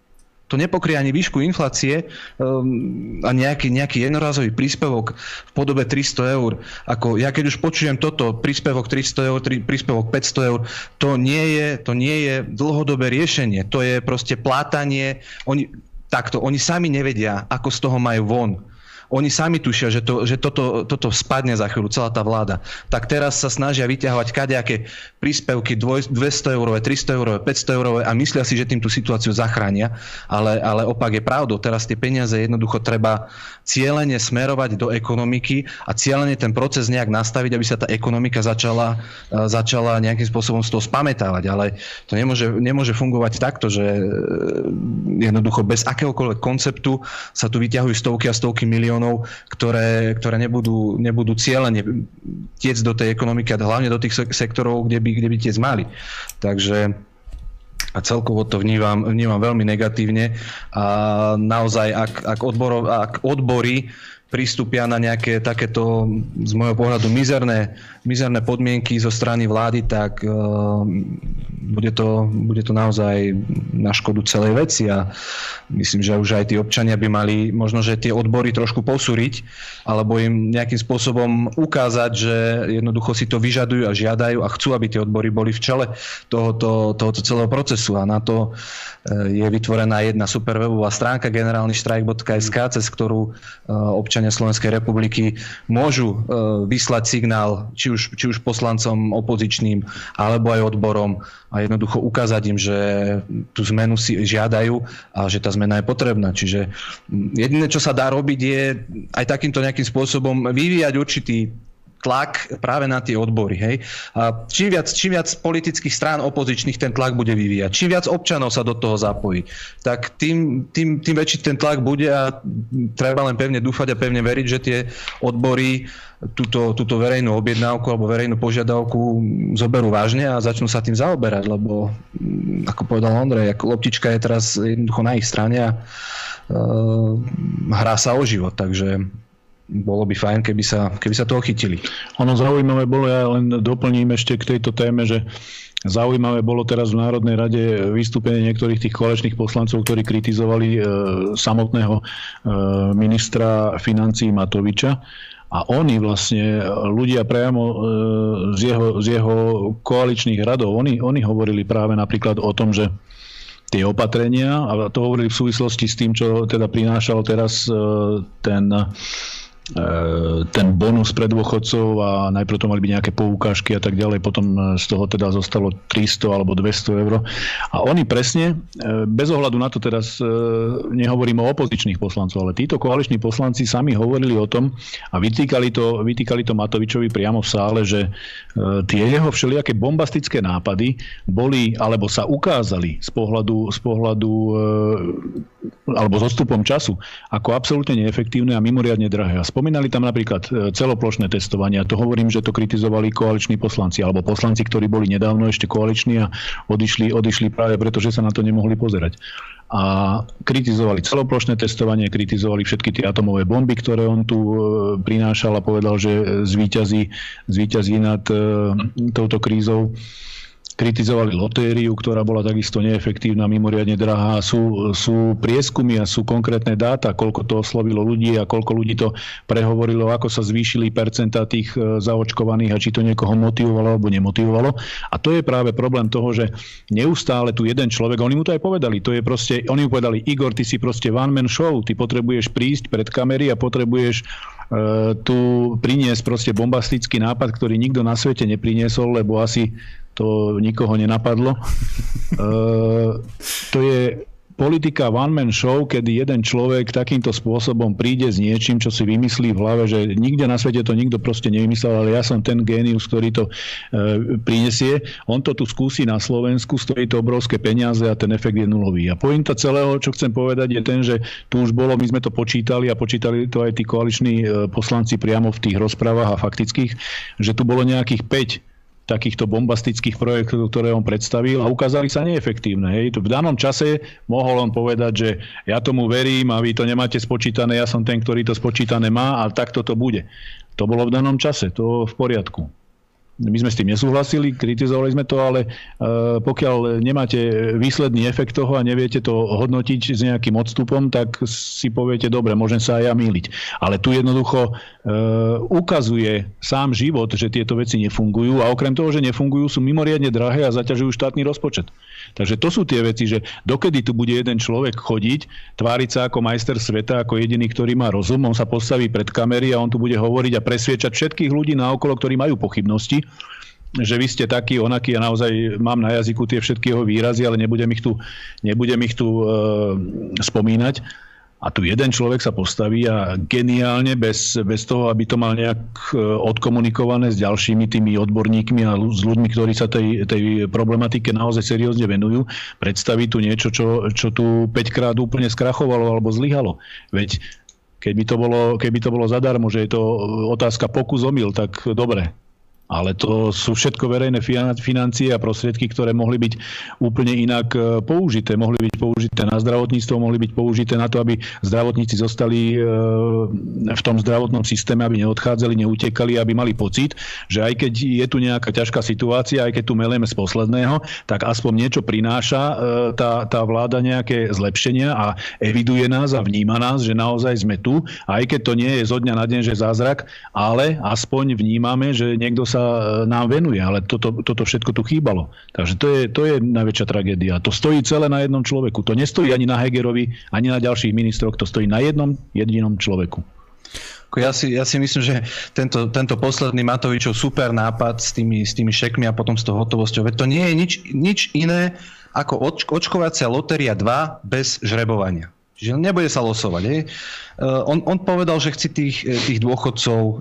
to nepokrie ani výšku inflácie um, a nejaký, nejaký jednorazový príspevok v podobe 300 eur. Ako ja keď už počujem toto, príspevok 300 eur, tri, príspevok 500 eur, to nie, je, to nie je dlhodobé riešenie. To je proste plátanie. Oni, takto, oni sami nevedia, ako z toho majú von oni sami tušia, že, to, že toto, toto spadne za chvíľu, celá tá vláda. Tak teraz sa snažia vyťahovať kadejaké príspevky 200 eurové, 300 eurové, 500 eurové a myslia si, že tým tú situáciu zachránia, ale, ale opak je pravdou. Teraz tie peniaze jednoducho treba cieľene smerovať do ekonomiky a cieľene ten proces nejak nastaviť, aby sa tá ekonomika začala, e, začala nejakým spôsobom z toho spamätávať. Ale to nemôže, nemôže fungovať takto, že e, jednoducho bez akéhokoľvek konceptu sa tu vyťahujú stovky a stovky miliónov miliónov, ktoré, ktoré nebudú, nebudú cieľene tiec do tej ekonomiky a hlavne do tých sektorov, kde by, kde by tiec mali. Takže a celkovo to vnímam, vnímam veľmi negatívne a naozaj, ak, ak, odboro, ak odbory pristúpia na nejaké takéto z môjho pohľadu mizerné, mizerné podmienky zo strany vlády, tak uh, bude, to, bude to naozaj na škodu celej veci a myslím, že už aj tí občania by mali možno, že tie odbory trošku posúriť alebo im nejakým spôsobom ukázať, že jednoducho si to vyžadujú a žiadajú a chcú, aby tie odbory boli v čele tohoto, tohoto celého procesu. A na to je vytvorená jedna super webová stránka generálny štrajk.sk, cez ktorú občania občania Slovenskej republiky môžu e, vyslať signál či už, či už poslancom opozičným alebo aj odborom a jednoducho ukázať im, že tú zmenu si žiadajú a že tá zmena je potrebná. Čiže jediné, čo sa dá robiť, je aj takýmto nejakým spôsobom vyvíjať určitý tlak práve na tie odbory. Hej? A čím, viac, čím viac politických strán opozičných ten tlak bude vyvíjať, čím viac občanov sa do toho zapojí, tak tým, tým, tým väčší ten tlak bude a treba len pevne dúfať a pevne veriť, že tie odbory túto, túto verejnú objednávku alebo verejnú požiadavku zoberú vážne a začnú sa tým zaoberať, lebo ako povedal Ondrej, ako loptička je teraz jednoducho na ich strane a uh, hrá sa o život, takže bolo by fajn, keby sa, keby sa toho chytili. Ono zaujímavé bolo, ja len doplním ešte k tejto téme, že Zaujímavé bolo teraz v Národnej rade vystúpenie niektorých tých kolečných poslancov, ktorí kritizovali e, samotného e, ministra financí Matoviča. A oni vlastne, ľudia priamo e, z, jeho, z jeho koaličných radov, oni, oni hovorili práve napríklad o tom, že tie opatrenia, a to hovorili v súvislosti s tým, čo teda prinášal teraz e, ten ten bonus pre dôchodcov a najprv to mali byť nejaké poukážky a tak ďalej, potom z toho teda zostalo 300 alebo 200 eur. A oni presne, e, bez ohľadu na to teraz e, nehovorím o opozičných poslancov, ale títo koaliční poslanci sami hovorili o tom a vytýkali to, vytýkali to Matovičovi priamo v sále, že tie jeho všelijaké bombastické nápady boli, alebo sa ukázali z pohľadu, z pohľadu alebo s odstupom času ako absolútne neefektívne a mimoriadne drahé. A Spomínali tam napríklad e, celoplošné testovanie a to hovorím, že to kritizovali koaliční poslanci alebo poslanci, ktorí boli nedávno ešte koaliční a odišli, odišli práve preto, že sa na to nemohli pozerať. A kritizovali celoplošné testovanie, kritizovali všetky tie atomové bomby, ktoré on tu e, prinášal a povedal, že zvíťazí, zvíťazí nad e, touto krízou kritizovali lotériu, ktorá bola takisto neefektívna, mimoriadne drahá. Sú, sú prieskumy a sú konkrétne dáta, koľko to oslovilo ľudí a koľko ľudí to prehovorilo, ako sa zvýšili percentá tých e, zaočkovaných a či to niekoho motivovalo alebo nemotivovalo. A to je práve problém toho, že neustále tu jeden človek, oni mu to aj povedali, to je proste, oni mu povedali, Igor, ty si proste one man show, ty potrebuješ prísť pred kamery a potrebuješ uh, tu priniesť proste bombastický nápad, ktorý nikto na svete nepriniesol, lebo asi to nikoho nenapadlo. To je politika one-man show, kedy jeden človek takýmto spôsobom príde s niečím, čo si vymyslí v hlave, že nikde na svete to nikto proste nevymyslel, ale ja som ten génius, ktorý to e, prinesie. On to tu skúsi na Slovensku, stojí to obrovské peniaze a ten efekt je nulový. A pointa celého, čo chcem povedať, je ten, že tu už bolo, my sme to počítali a počítali to aj tí koaliční e, poslanci priamo v tých rozprávach a faktických, že tu bolo nejakých 5 takýchto bombastických projektov, ktoré on predstavil a ukázali sa neefektívne. Hej. V danom čase mohol on povedať, že ja tomu verím a vy to nemáte spočítané, ja som ten, ktorý to spočítané má a takto to bude. To bolo v danom čase, to v poriadku. My sme s tým nesúhlasili, kritizovali sme to, ale e, pokiaľ nemáte výsledný efekt toho a neviete to hodnotiť s nejakým odstupom, tak si poviete, dobre, môžem sa aj ja míliť. Ale tu jednoducho e, ukazuje sám život, že tieto veci nefungujú a okrem toho, že nefungujú, sú mimoriadne drahé a zaťažujú štátny rozpočet. Takže to sú tie veci, že dokedy tu bude jeden človek chodiť, tváriť sa ako majster sveta, ako jediný, ktorý má rozum, on sa postaví pred kamery a on tu bude hovoriť a presviečať všetkých ľudí na okolo, ktorí majú pochybnosti, že vy ste taký, onaký a naozaj mám na jazyku tie všetky jeho výrazy, ale nebudem ich tu, nebudem ich tu e, spomínať a tu jeden človek sa postaví a geniálne, bez, bez toho, aby to mal nejak e, odkomunikované s ďalšími tými odborníkmi a s ľuďmi, ktorí sa tej, tej problematike naozaj seriózne venujú, predstaví tu niečo, čo, čo tu 5 krát úplne skrachovalo alebo zlyhalo. Veď keby to bolo, keby to bolo zadarmo, že je to otázka pokus omyl, tak dobre, ale to sú všetko verejné financie a prostriedky, ktoré mohli byť úplne inak e, použité. Mohli byť použité na zdravotníctvo, mohli byť použité na to, aby zdravotníci zostali e, v tom zdravotnom systéme, aby neodchádzali, neutekali, aby mali pocit, že aj keď je tu nejaká ťažká situácia, aj keď tu meleme z posledného, tak aspoň niečo prináša e, tá, tá vláda nejaké zlepšenia a eviduje nás a vníma nás, že naozaj sme tu, aj keď to nie je zo dňa na deň, že zázrak, ale aspoň vnímame, že niekto sa nám venuje, ale toto, toto všetko tu chýbalo. Takže to je, to je najväčšia tragédia. To stojí celé na jednom človeku. To nestojí ani na Hegerovi, ani na ďalších ministroch, to stojí na jednom jedinom človeku. Ja si, ja si myslím, že tento, tento posledný Matovičov super nápad s tými, s tými šekmi a potom s tou hotovosťou, to nie je nič, nič iné ako oč, očkovacia lotéria 2 bez žrebovania. Čiže nebude sa losovať. Je? On, on povedal, že chce tých, tých dôchodcov e,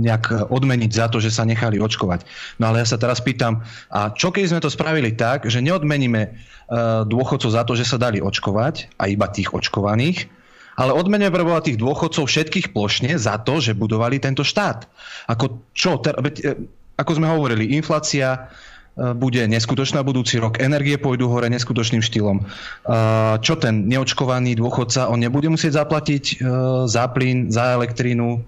nejak odmeniť za to, že sa nechali očkovať. No ale ja sa teraz pýtam, a čo keď sme to spravili tak, že neodmeníme dôchodcov za to, že sa dali očkovať a iba tých očkovaných, ale odmeníme preboha tých dôchodcov všetkých plošne za to, že budovali tento štát. Ako čo? Ter, ako sme hovorili, inflácia bude neskutočná budúci rok, energie pôjdu hore neskutočným štýlom. E, čo ten neočkovaný dôchodca, on nebude musieť zaplatiť e, za plyn, za elektrínu,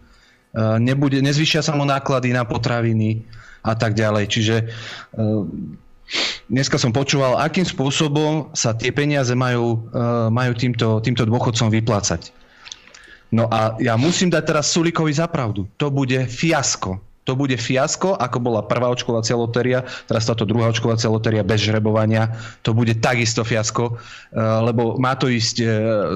nebude, nezvyšia sa mu náklady na potraviny a tak ďalej. Čiže dneska som počúval, akým spôsobom sa tie peniaze majú, majú týmto, týmto dôchodcom vyplácať. No a ja musím dať teraz Sulikovi zapravdu. To bude fiasko to bude fiasko, ako bola prvá očkovacia lotéria, teraz táto druhá očkovacia lotéria bez žrebovania, to bude takisto fiasko, eh, lebo má to ísť eh,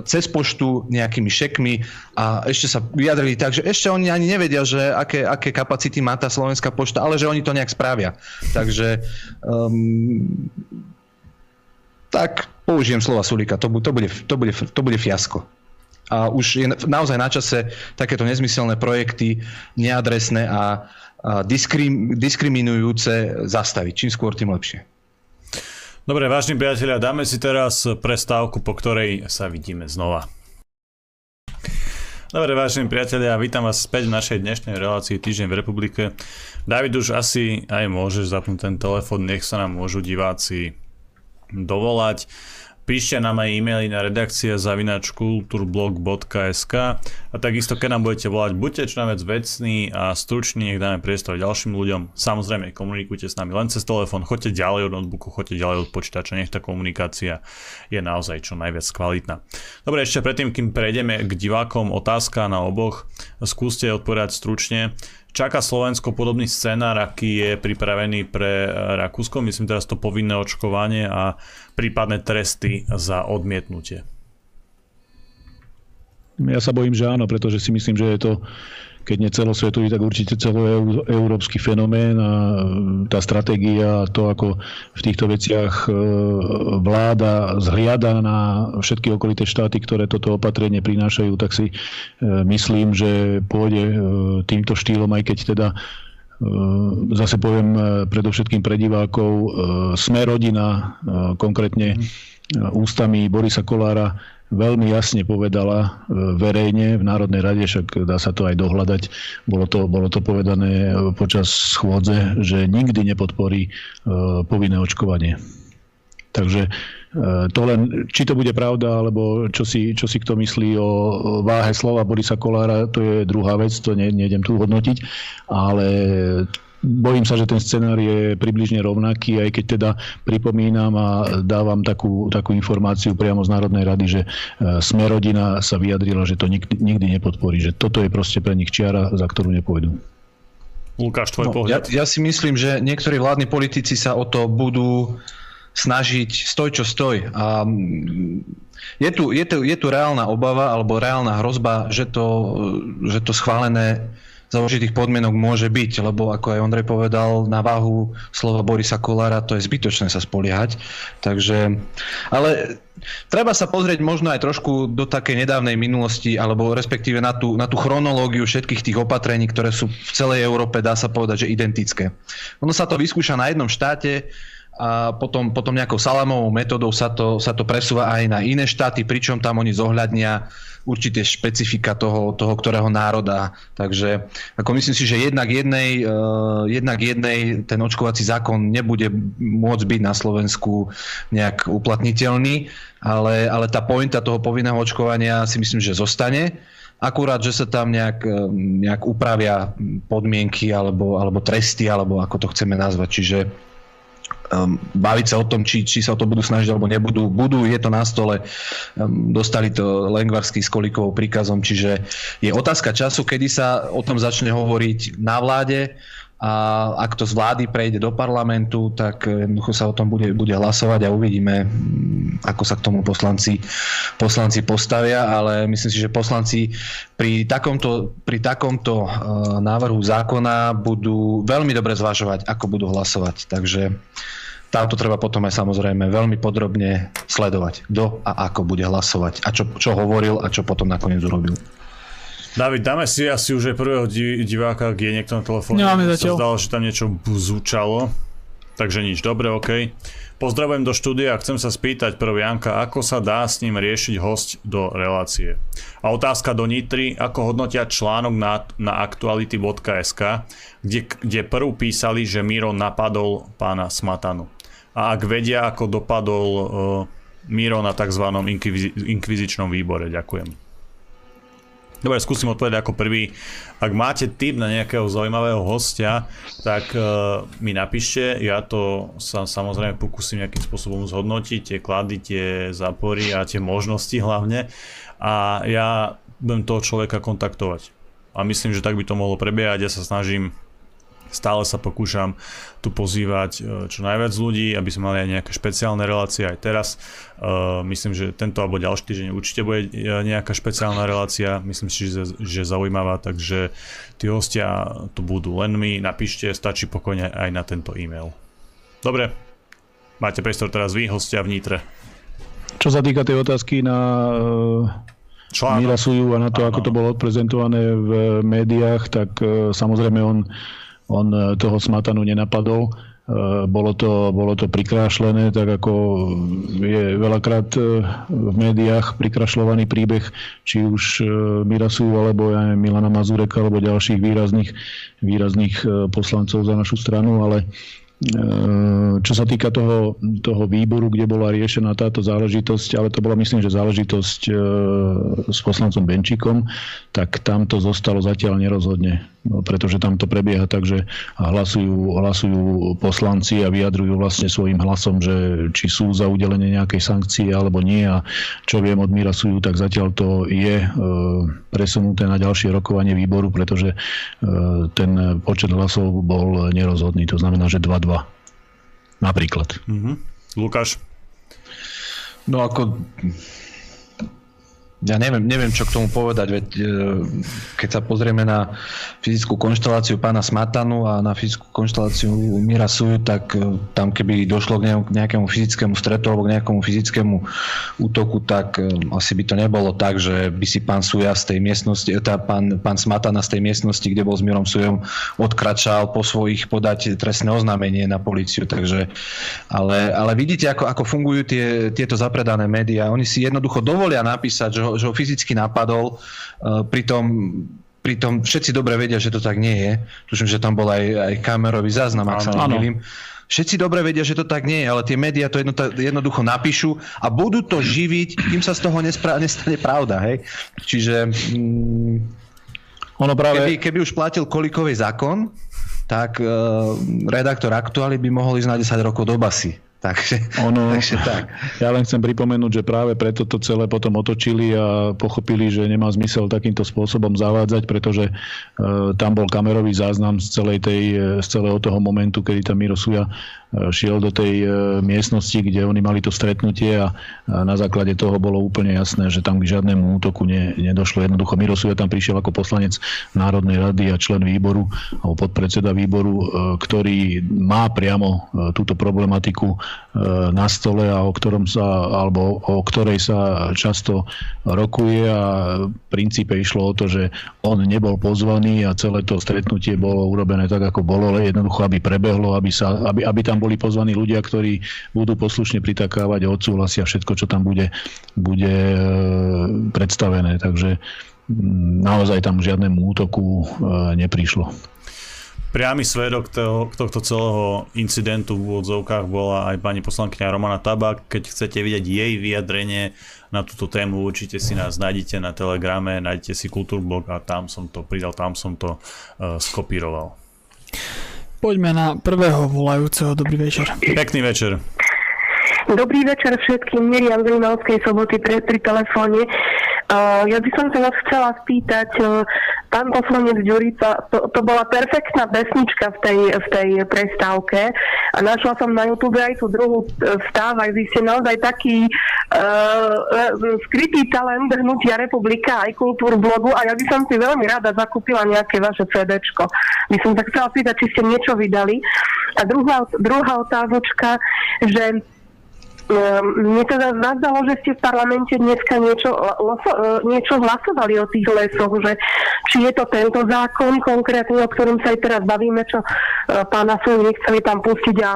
cez poštu nejakými šekmi a ešte sa vyjadrili tak, že ešte oni ani nevedia, že aké, aké kapacity má tá slovenská pošta, ale že oni to nejak spravia. Takže um, tak použijem slova Sulika, to, to, bude, to, bude, to bude fiasko a už je naozaj na čase takéto nezmyselné projekty, neadresné a, a diskrim, diskriminujúce zastaviť. Čím skôr, tým lepšie. Dobre, vážni priatelia, dáme si teraz prestávku, po ktorej sa vidíme znova. Dobre, vážení priatelia, vítam vás späť v našej dnešnej relácii Týždeň v republike. David už asi aj môžeš zapnúť ten telefón, nech sa nám môžu diváci dovolať. Píšte nám aj e-maily na redakcia zavinačkulturblog.sk a takisto keď nám budete volať, buďte čo najviac vecní a struční, nech dáme priestor ďalším ľuďom. Samozrejme, komunikujte s nami len cez telefón, choďte ďalej od notebooku, choďte ďalej od počítača, nech tá komunikácia je naozaj čo najviac kvalitná. Dobre, ešte predtým, kým prejdeme k divákom, otázka na oboch, skúste odpovedať stručne. Čaká Slovensko podobný scenár, aký je pripravený pre Rakúsko, myslím teraz to povinné očkovanie a prípadné tresty za odmietnutie? Ja sa bojím, že áno, pretože si myslím, že je to keď nie celosvetový, tak určite celoeurópsky fenomén a tá stratégia, to ako v týchto veciach e, vláda zhliada na všetky okolité štáty, ktoré toto opatrenie prinášajú, tak si e, myslím, že pôjde e, týmto štýlom, aj keď teda zase poviem predovšetkým pre divákov, sme rodina, konkrétne ústami Borisa Kolára veľmi jasne povedala e, verejne v Národnej rade, však dá sa to aj dohľadať, bolo to, bolo to povedané e, počas schôdze, že nikdy nepodporí e, povinné očkovanie. Takže to len, či to bude pravda, alebo čo si, čo si kto myslí o váhe slova Borisa Kolára, to je druhá vec, to ne, nejdem tu hodnotiť, ale Bojím sa, že ten scenár je približne rovnaký, aj keď teda pripomínam a dávam takú, takú informáciu priamo z Národnej rady, že e, sme rodina sa vyjadrila, že to nikdy, nikdy nepodporí, že toto je proste pre nich čiara, za ktorú nepôjdu. Lukáš, tvoj no, pohľad? Ja, ja si myslím, že niektorí vládni politici sa o to budú snažiť stoj čo stoj. A je tu, je tu, je tu reálna obava alebo reálna hrozba, že to, že to schválené za určitých podmienok môže byť, lebo ako aj Ondrej povedal, na váhu slova Borisa Kolára to je zbytočné sa spoliehať. Takže, ale treba sa pozrieť možno aj trošku do takej nedávnej minulosti, alebo respektíve na tú, na tú chronológiu všetkých tých opatrení, ktoré sú v celej Európe, dá sa povedať, že identické. Ono sa to vyskúša na jednom štáte, a potom, potom nejakou salamovou metodou sa to, sa to presúva aj na iné štáty, pričom tam oni zohľadnia určité špecifika toho, toho ktorého národa. Takže ako myslím si, že jednak jednej, uh, jednak jednej ten očkovací zákon nebude môcť byť na Slovensku nejak uplatniteľný, ale, ale tá pointa toho povinného očkovania si myslím, že zostane. Akurát, že sa tam nejak, e, nejak upravia podmienky alebo, alebo tresty, alebo ako to chceme nazvať. Čiže um, baviť sa o tom, či, či sa o to budú snažiť alebo nebudú. Budú, je to na stole, um, dostali to Lengvarsky s Kolikovou príkazom, čiže je otázka času, kedy sa o tom začne hovoriť na vláde a ak to z vlády prejde do parlamentu, tak jednoducho sa o tom bude, bude hlasovať a uvidíme, mm, ako sa k tomu poslanci, poslanci postavia, ale myslím si, že poslanci pri takomto, pri takomto uh, návrhu zákona budú veľmi dobre zvažovať, ako budú hlasovať. Takže táto treba potom aj samozrejme veľmi podrobne sledovať, kto a ako bude hlasovať a čo, čo hovoril a čo potom nakoniec urobil. David, dáme si asi už aj prvého diváka, ak je niekto na telefóne. Nemáme zatiaľ. Sa zdalo, že tam niečo zúčalo. Takže nič, dobre, OK. Pozdravujem do štúdia a chcem sa spýtať prv Janka, ako sa dá s ním riešiť host do relácie. A otázka do Nitry, ako hodnotia článok na, na aktuality.sk, kde, kde prv písali, že Miro napadol pána Smatanu. A ak vedia, ako dopadol uh, Miro na tzv. Inkvizi- inkvizičnom výbore. Ďakujem. Dobre, skúsim odpovedať ako prvý. Ak máte tip na nejakého zaujímavého hostia, tak uh, mi napíšte. Ja to sa samozrejme pokúsim nejakým spôsobom zhodnotiť, tie klady, tie zápory a tie možnosti hlavne. A ja budem toho človeka kontaktovať. A myslím, že tak by to mohlo prebiehať. Ja sa snažím Stále sa pokúšam tu pozývať e, čo najviac ľudí, aby sme mali aj nejaké špeciálne relácie aj teraz. E, myslím, že tento alebo ďalší týždeň určite bude e, nejaká špeciálna relácia. Myslím si, že, že zaujímavá, takže tí hostia tu budú. Len mi napíšte, stačí pokojne aj na tento e-mail. Dobre, máte priestor teraz vy, hostia v Nitre. Čo sa týka tej otázky na Článok. Míra Suju a na to, ano. ako to bolo odprezentované v médiách, tak samozrejme on on e, toho Smatanu nenapadol. E, bolo to, bolo to prikrášlené, tak ako je veľakrát e, v médiách prikrašľovaný príbeh, či už Mirasu, alebo aj Milana Mazureka, alebo ďalších výrazných, výrazných poslancov za našu stranu, ale čo sa týka toho, toho výboru, kde bola riešená táto záležitosť, ale to bola myslím, že záležitosť s poslancom Benčikom, tak tam to zostalo zatiaľ nerozhodne, pretože tam to prebieha tak, že hlasujú, hlasujú poslanci a vyjadrujú vlastne svojim hlasom, že či sú za udelenie nejakej sankcie alebo nie a čo viem od Mirasujú, tak zatiaľ to je ehm, presunuté na ďalšie rokovanie výboru, pretože ten počet hlasov bol nerozhodný, to znamená, že 2 Napríklad. Mm-hmm. Lukáš? No ako ja neviem, neviem, čo k tomu povedať, veď e, keď sa pozrieme na fyzickú konšteláciu pána Smatanu a na fyzickú konšteláciu Mira Suju, tak e, tam keby došlo k nejakému fyzickému stretu alebo k nejakému fyzickému útoku, tak e, asi by to nebolo tak, že by si pán Suja z tej miestnosti, tá pán, pán Smatana z tej miestnosti, kde bol s Mirom Sujom, odkračal po svojich podať trestné oznámenie na policiu. Takže, ale, ale vidíte, ako, ako fungujú tie, tieto zapredané médiá. Oni si jednoducho dovolia napísať, že že ho fyzicky napadol, uh, pritom pritom všetci dobre vedia, že to tak nie je. Tuším, že tam bol aj, aj kamerový záznam, ak sa nemýlim. Všetci dobre vedia, že to tak nie je, ale tie médiá to jednoducho napíšu a budú to živiť, kým sa z toho nespra- nestane pravda. Hej? Čiže mm, ono práve... keby, keby už platil kolikový zákon, tak uh, redaktor aktuály by mohol ísť na 10 rokov do basy. Takže, ono, takže tak. Ja len chcem pripomenúť, že práve preto to celé potom otočili a pochopili, že nemá zmysel takýmto spôsobom zavádzať, pretože e, tam bol kamerový záznam z, celej tej, e, z celého toho momentu, kedy tam Miro Suja šiel do tej e, miestnosti, kde oni mali to stretnutie a, na základe toho bolo úplne jasné, že tam k žiadnemu útoku ne, nedošlo. Jednoducho Miro tam prišiel ako poslanec Národnej rady a člen výboru alebo podpredseda výboru, e, ktorý má priamo e, túto problematiku na stole a o, ktorom sa, alebo o ktorej sa často rokuje a v princípe išlo o to, že on nebol pozvaný a celé to stretnutie bolo urobené tak, ako bolo, ale jednoducho, aby prebehlo, aby, sa, aby, aby tam boli pozvaní ľudia, ktorí budú poslušne pritakávať a odsúhlasia všetko, čo tam bude, bude e, predstavené. Takže naozaj tam žiadnemu útoku neprišlo. Priamy svedok tohto celého incidentu v úvodzovkách bola aj pani poslankyňa Romana Tabak. Keď chcete vidieť jej vyjadrenie na túto tému, určite si nás nájdete na Telegrame, nájdete si Kultúrblog a tam som to pridal, tam som to uh, skopíroval. Poďme na prvého volajúceho. Dobrý večer. Pekný večer. Dobrý večer všetkým. Miriam z Rinalskej soboty pri, pri telefóne. Uh, ja by som sa vás chcela spýtať, uh, pán poslanec Ďurica, to, to bola perfektná besnička v tej, v tej prestávke a našla som na YouTube aj tú druhú stáv, aj vy ste naozaj taký uh, skrytý talent Hnutia Republika aj blogu a ja by som si veľmi rada zakúpila nejaké vaše CDčko. By som sa chcela pýtať, či ste niečo vydali. A druhá, druhá otázočka, že mne teda zazdalo, že ste v parlamente dneska niečo, loso, e, niečo hlasovali o tých lesoch, že či je to tento zákon konkrétne, o ktorom sa aj teraz bavíme, čo e, pána sú nechceli tam pustiť a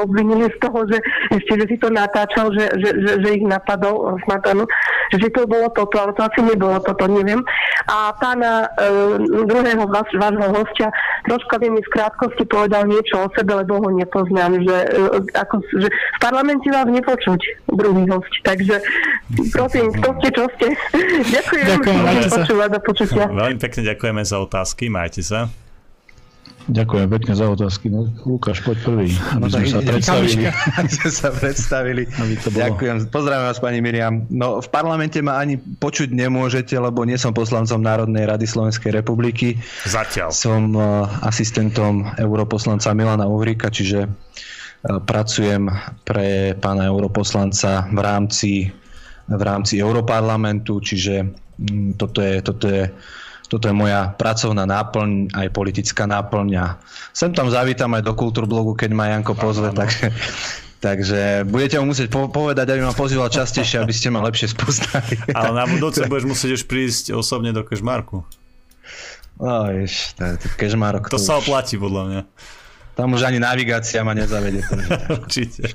obvinili z toho, že ešte, že si to natáčal, že, že, že, že ich napadol Smatanu, že to bolo toto, ale to asi nebolo toto, neviem. A pána e, druhého vás, vášho hostia troška by mi v krátkosti povedal niečo o sebe, lebo ho nepoznám, že, e, ako, že v parlamente vás nepoznám počuť druhý host. Takže prosím, kto ste, čo ste. Ďakujem, Ďakujem počúvať do počutia. Veľmi pekne ďakujeme za otázky, majte sa. Ďakujem pekne za otázky. No, Lukáš, poď prvý, aby no, sme sa predstavili. Aby sme sa predstavili. Aby to bolo. Ďakujem. Pozdravím vás, pani Miriam. No, v parlamente ma ani počuť nemôžete, lebo nie som poslancom Národnej rady Slovenskej republiky. Zatiaľ. Som uh, asistentom europoslanca Milana Uhrika, čiže E, pracujem pre pána europoslanca v rámci, v rámci Europarlamentu, čiže mm, toto je, toto je toto je moja pracovná náplň, aj politická náplň a sem tam zavítam aj do kultúrblogu, keď ma Janko pozve, takže, takže budete mu musieť povedať, aby ma pozýval častejšie, aby ste ma lepšie spoznali. Ale na budúce budeš musieť už prísť osobne do Kešmarku. No, vieš, to, to Kešmarok. To, to sa oplatí, podľa mňa. Tam už ani navigácia ma nezavede. Určite.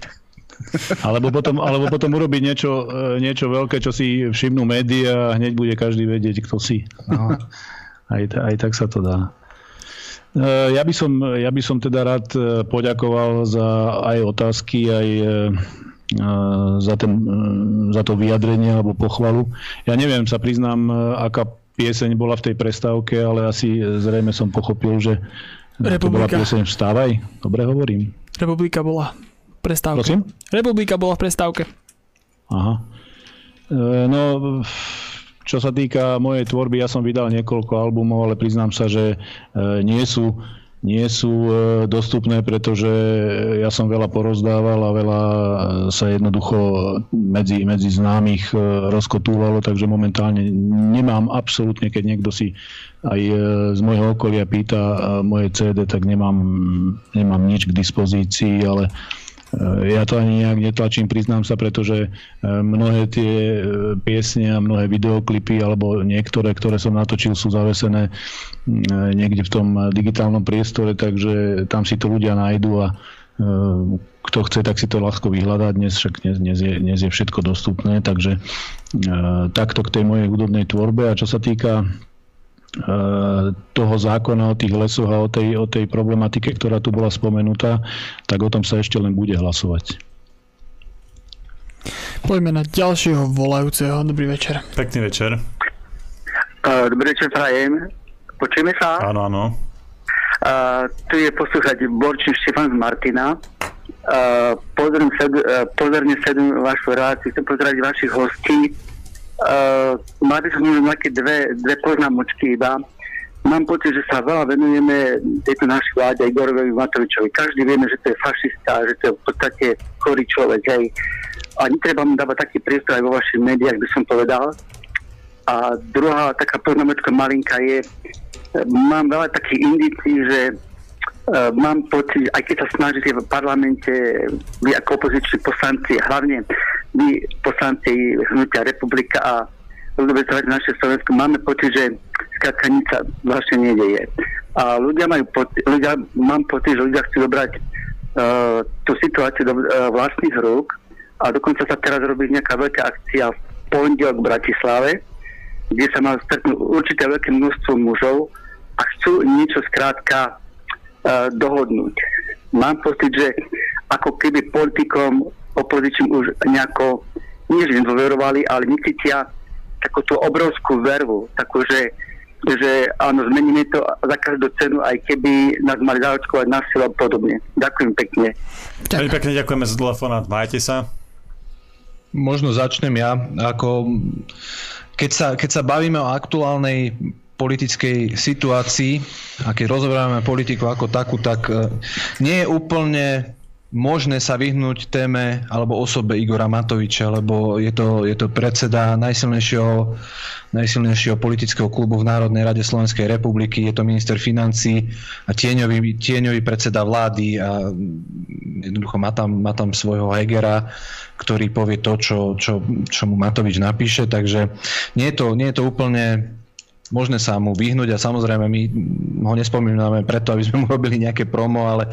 Alebo potom, alebo potom urobiť niečo, e, niečo veľké, čo si všimnú médiá a hneď bude každý vedieť, kto si. No. Aj, aj tak sa to dá. E, ja by, som, ja by som teda rád e, poďakoval za aj otázky, aj za, ten, za to vyjadrenie alebo pochvalu. Ja neviem, sa priznám, aká pieseň bola v tej prestávke, ale asi zrejme som pochopil, že Republika. To bola pieseň Vstávaj? Dobre hovorím. Republika bola v prestávke. Prosím? Republika bola v prestávke. Aha. E, no, čo sa týka mojej tvorby, ja som vydal niekoľko albumov, ale priznám sa, že e, nie sú nie sú e, dostupné, pretože ja som veľa porozdával a veľa sa jednoducho medzi, medzi známych e, rozkotúvalo, takže momentálne nemám absolútne, keď niekto si aj e, z môjho okolia pýta moje CD, tak nemám, nemám nič k dispozícii, ale ja to ani nejak netlačím, priznám sa, pretože mnohé tie piesne a mnohé videoklipy alebo niektoré, ktoré som natočil, sú zavesené niekde v tom digitálnom priestore, takže tam si to ľudia nájdu a e, kto chce, tak si to ľahko vyhľadá. Dnes však dnes, dnes, je, dnes je všetko dostupné, takže e, takto k tej mojej hudobnej tvorbe. A čo sa týka e, toho zákona o tých lesoch a o tej, o tej problematike, ktorá tu bola spomenutá, tak o tom sa ešte len bude hlasovať. Poďme na ďalšieho volajúceho. Dobrý večer. Pekný večer. dobrý večer, prajem. Počujeme sa? Áno, áno. Uh, tu je poslúchať Borčín Štefan z Martina. Uh, pozorne, sledu, uh, sledujem vašu reláciu, chcem pozerať vašich hostí. Uh, mali možno nejaké dve, dve poznámočky iba. Mám pocit, že sa veľa venujeme tejto našej vláde Igorovi Matovičovi. Každý vieme, že to je fašista, že to je v podstate chorý človek. Hej. A netreba mu dávať taký priestor aj vo vašich médiách, by som povedal. A druhá taká poznámočka malinka je, mám veľa takých indícií, že uh, mám pocit, aj keď sa snažíte v parlamente, vy ako opoziční poslanci, hlavne vy poslanci Hnutia Republika a ľudové naše Slovensku, máme pocit, že skrátka vlastne nedeje. A ľudia majú pocit, ľudia, mám pocit, že ľudia chcú dobrať tú situáciu do uh, vlastných rúk a dokonca sa teraz robí nejaká veľká akcia v pondelok v Bratislave, kde sa má stretnúť určité veľké množstvo mužov a chcú niečo skrátka uh, dohodnúť. Mám pocit, že ako keby politikom opozičným už nejako nie že nedôverovali, ale necítia takú tú obrovskú vervu, takú, že, že áno, zmeníme to za každú cenu, aj keby nás mali zaočkovať na a podobne. Ďakujem pekne. Veľmi pekne ďakujeme za telefonát, majte sa. Možno začnem ja. Ako, keď, sa, keď sa bavíme o aktuálnej politickej situácii a keď rozoberáme politiku ako takú, tak e, nie je úplne možné sa vyhnúť téme alebo osobe Igora Matoviča, lebo je to, je to predseda najsilnejšieho, najsilnejšieho politického klubu v Národnej rade Slovenskej republiky, je to minister financí a tieňový, tieňový predseda vlády a jednoducho má tam, má tam svojho Hegera, ktorý povie to, čo, čo, čo mu Matovič napíše, takže nie je to, nie je to úplne možné sa mu vyhnúť a samozrejme my ho nespomíname preto, aby sme mu robili nejaké promo, ale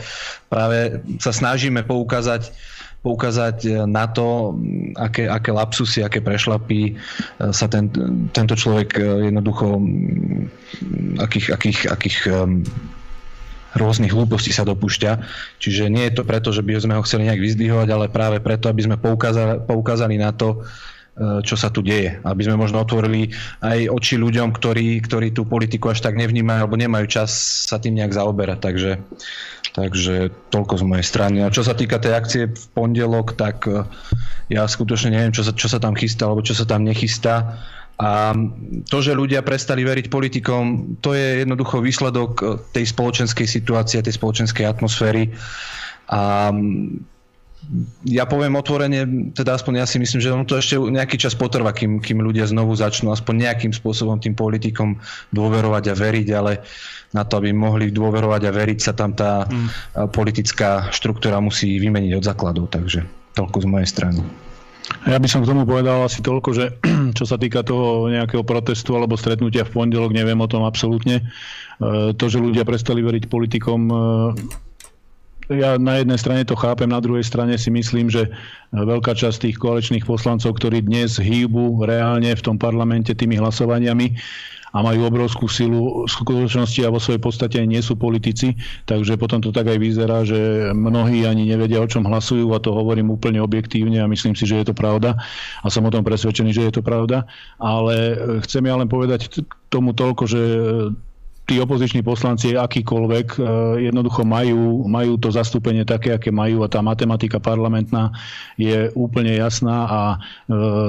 práve sa snažíme poukázať poukázať na to, aké, aké lapsusy, aké prešlapy sa ten, tento človek jednoducho akých, akých, akých um, rôznych hlúpostí sa dopúšťa. Čiže nie je to preto, že by sme ho chceli nejak vyzdvihovať, ale práve preto, aby sme poukázali, poukázali na to, E, čo sa tu deje. Aby sme možno otvorili aj oči ľuďom, ktorí, ktorí tú politiku až tak nevnímajú alebo nemajú čas sa tým nejak zaoberať. Takže, takže toľko z mojej strany. A čo sa týka tej akcie v pondelok, tak e, ja skutočne neviem, čo sa, čo sa tam chystá alebo čo sa tam nechystá. A to, že ľudia prestali veriť politikom, to je jednoducho výsledok e, tej spoločenskej situácie, tej spoločenskej atmosféry. A ja poviem otvorene, teda aspoň ja si myslím, že on to ešte nejaký čas potrvá, kým, kým ľudia znovu začnú aspoň nejakým spôsobom tým politikom dôverovať a veriť, ale na to, aby mohli dôverovať a veriť, sa tam tá mm. politická štruktúra musí vymeniť od základov. Takže toľko z mojej strany. Ja by som k tomu povedal asi toľko, že čo sa týka toho nejakého protestu alebo stretnutia v pondelok, neviem o tom absolútne. E, to, že ľudia prestali veriť politikom, e, ja na jednej strane to chápem, na druhej strane si myslím, že veľká časť tých koaličných poslancov, ktorí dnes hýbu reálne v tom parlamente tými hlasovaniami, a majú obrovskú silu v skutočnosti a vo svojej podstate aj nie sú politici, takže potom to tak aj vyzerá, že mnohí ani nevedia, o čom hlasujú a to hovorím úplne objektívne a myslím si, že je to pravda a som o tom presvedčený, že je to pravda, ale chcem ja len povedať tomu toľko, že tí opoziční poslanci, akýkoľvek, e, jednoducho majú, majú to zastúpenie také, aké majú a tá matematika parlamentná je úplne jasná a e,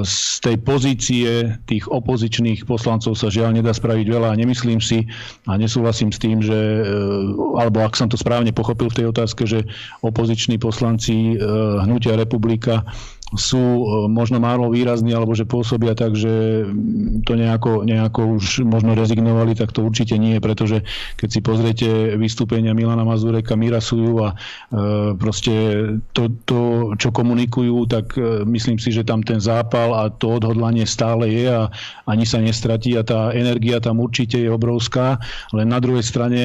z tej pozície tých opozičných poslancov sa žiaľ nedá spraviť veľa a nemyslím si a nesúhlasím s tým, že, e, alebo ak som to správne pochopil v tej otázke, že opoziční poslanci Hnutia republika sú e, možno málo výrazní alebo že pôsobia tak, že to nejako, nejako už možno rezignovali, tak to určite nie, pretože keď si pozriete vystúpenia Milana Mazureka, Mirasujú a e, proste to, to, čo komunikujú, tak e, myslím si, že tam ten zápal a to odhodlanie stále je a ani sa nestratí a tá energia tam určite je obrovská, len na druhej strane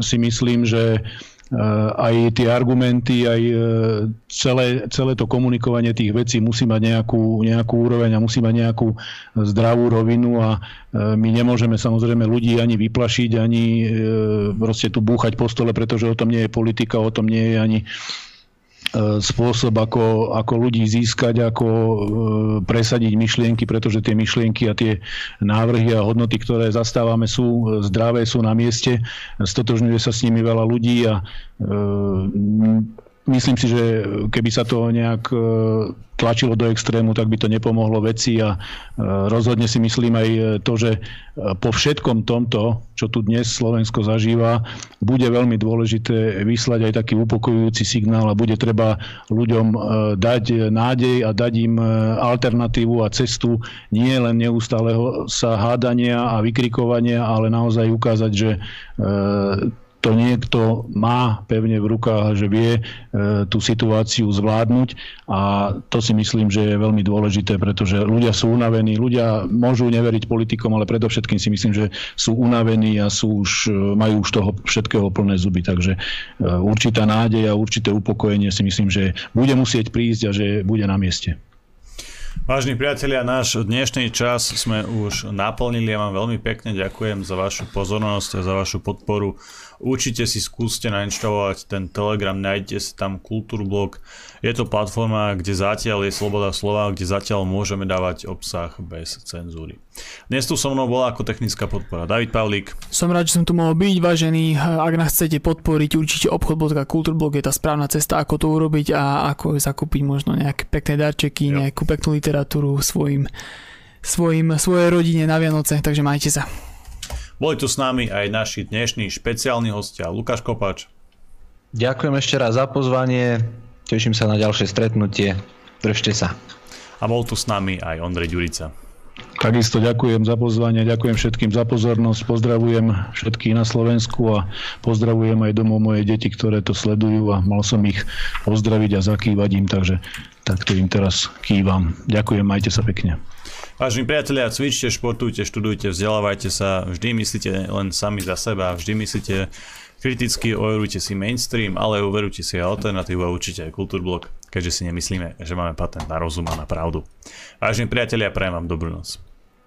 si myslím, že aj tie argumenty, aj eh, celé, celé to komunikovanie tých vecí musí mať nejakú, nejakú úroveň a musí mať nejakú zdravú rovinu a eh, my nemôžeme samozrejme ľudí ani vyplašiť, ani proste tu búchať po stole, pretože o tom nie je politika, o tom nie je ani E, spôsob, ako, ako ľudí získať, ako e, presadiť myšlienky, pretože tie myšlienky a tie návrhy a hodnoty, ktoré zastávame, sú zdravé, sú na mieste. Stotožňuje sa s nimi veľa ľudí a e, myslím si, že keby sa to nejak e, tlačilo do extrému, tak by to nepomohlo veci a e, rozhodne si myslím aj to, že e, po všetkom tomto, čo tu dnes Slovensko zažíva, bude veľmi dôležité vyslať aj taký upokojujúci signál a bude treba ľuďom dať nádej a dať im alternatívu a cestu nie len neustáleho sa hádania a vykrikovania, ale naozaj ukázať, že to niekto má pevne v rukách, že vie e, tú situáciu zvládnuť a to si myslím, že je veľmi dôležité, pretože ľudia sú unavení, ľudia môžu neveriť politikom, ale predovšetkým si myslím, že sú unavení a sú už, e, majú už toho všetkého plné zuby, takže e, určitá nádej a určité upokojenie si myslím, že bude musieť prísť a že bude na mieste. Vážni priatelia, náš dnešný čas sme už naplnili. Ja vám veľmi pekne ďakujem za vašu pozornosť a za vašu podporu Určite si skúste nainštalovať ten Telegram, nájdete si tam Kultúrblog. Je to platforma, kde zatiaľ je sloboda slova, kde zatiaľ môžeme dávať obsah bez cenzúry. Dnes tu so mnou bola ako technická podpora David Pavlík. Som rád, že som tu mohol byť, vážený. Ak nás chcete podporiť, určite obchod.kultúrblog je tá správna cesta, ako to urobiť a ako zakúpiť možno nejaké pekné darčeky, jo. nejakú peknú literatúru svojim, svojim, svojej rodine na Vianoce, takže majte sa. Boli tu s nami aj naši dnešní špeciálni hostia Lukáš Kopač. Ďakujem ešte raz za pozvanie, teším sa na ďalšie stretnutie, držte sa. A bol tu s nami aj Ondrej Ďurica. Takisto ďakujem za pozvanie, ďakujem všetkým za pozornosť, pozdravujem všetkých na Slovensku a pozdravujem aj domov moje deti, ktoré to sledujú a mal som ich pozdraviť a zakývať im, takže takto im teraz kývam. Ďakujem, majte sa pekne. Vážení priatelia, cvičte, športujte, študujte, vzdelávajte sa, vždy myslíte len sami za seba, vždy myslíte kriticky, overujte si mainstream, ale overujte si alternatívu a určite aj kultúrblok, keďže si nemyslíme, že máme patent na rozum a na pravdu. Vážení priatelia, prajem vám dobrú noc.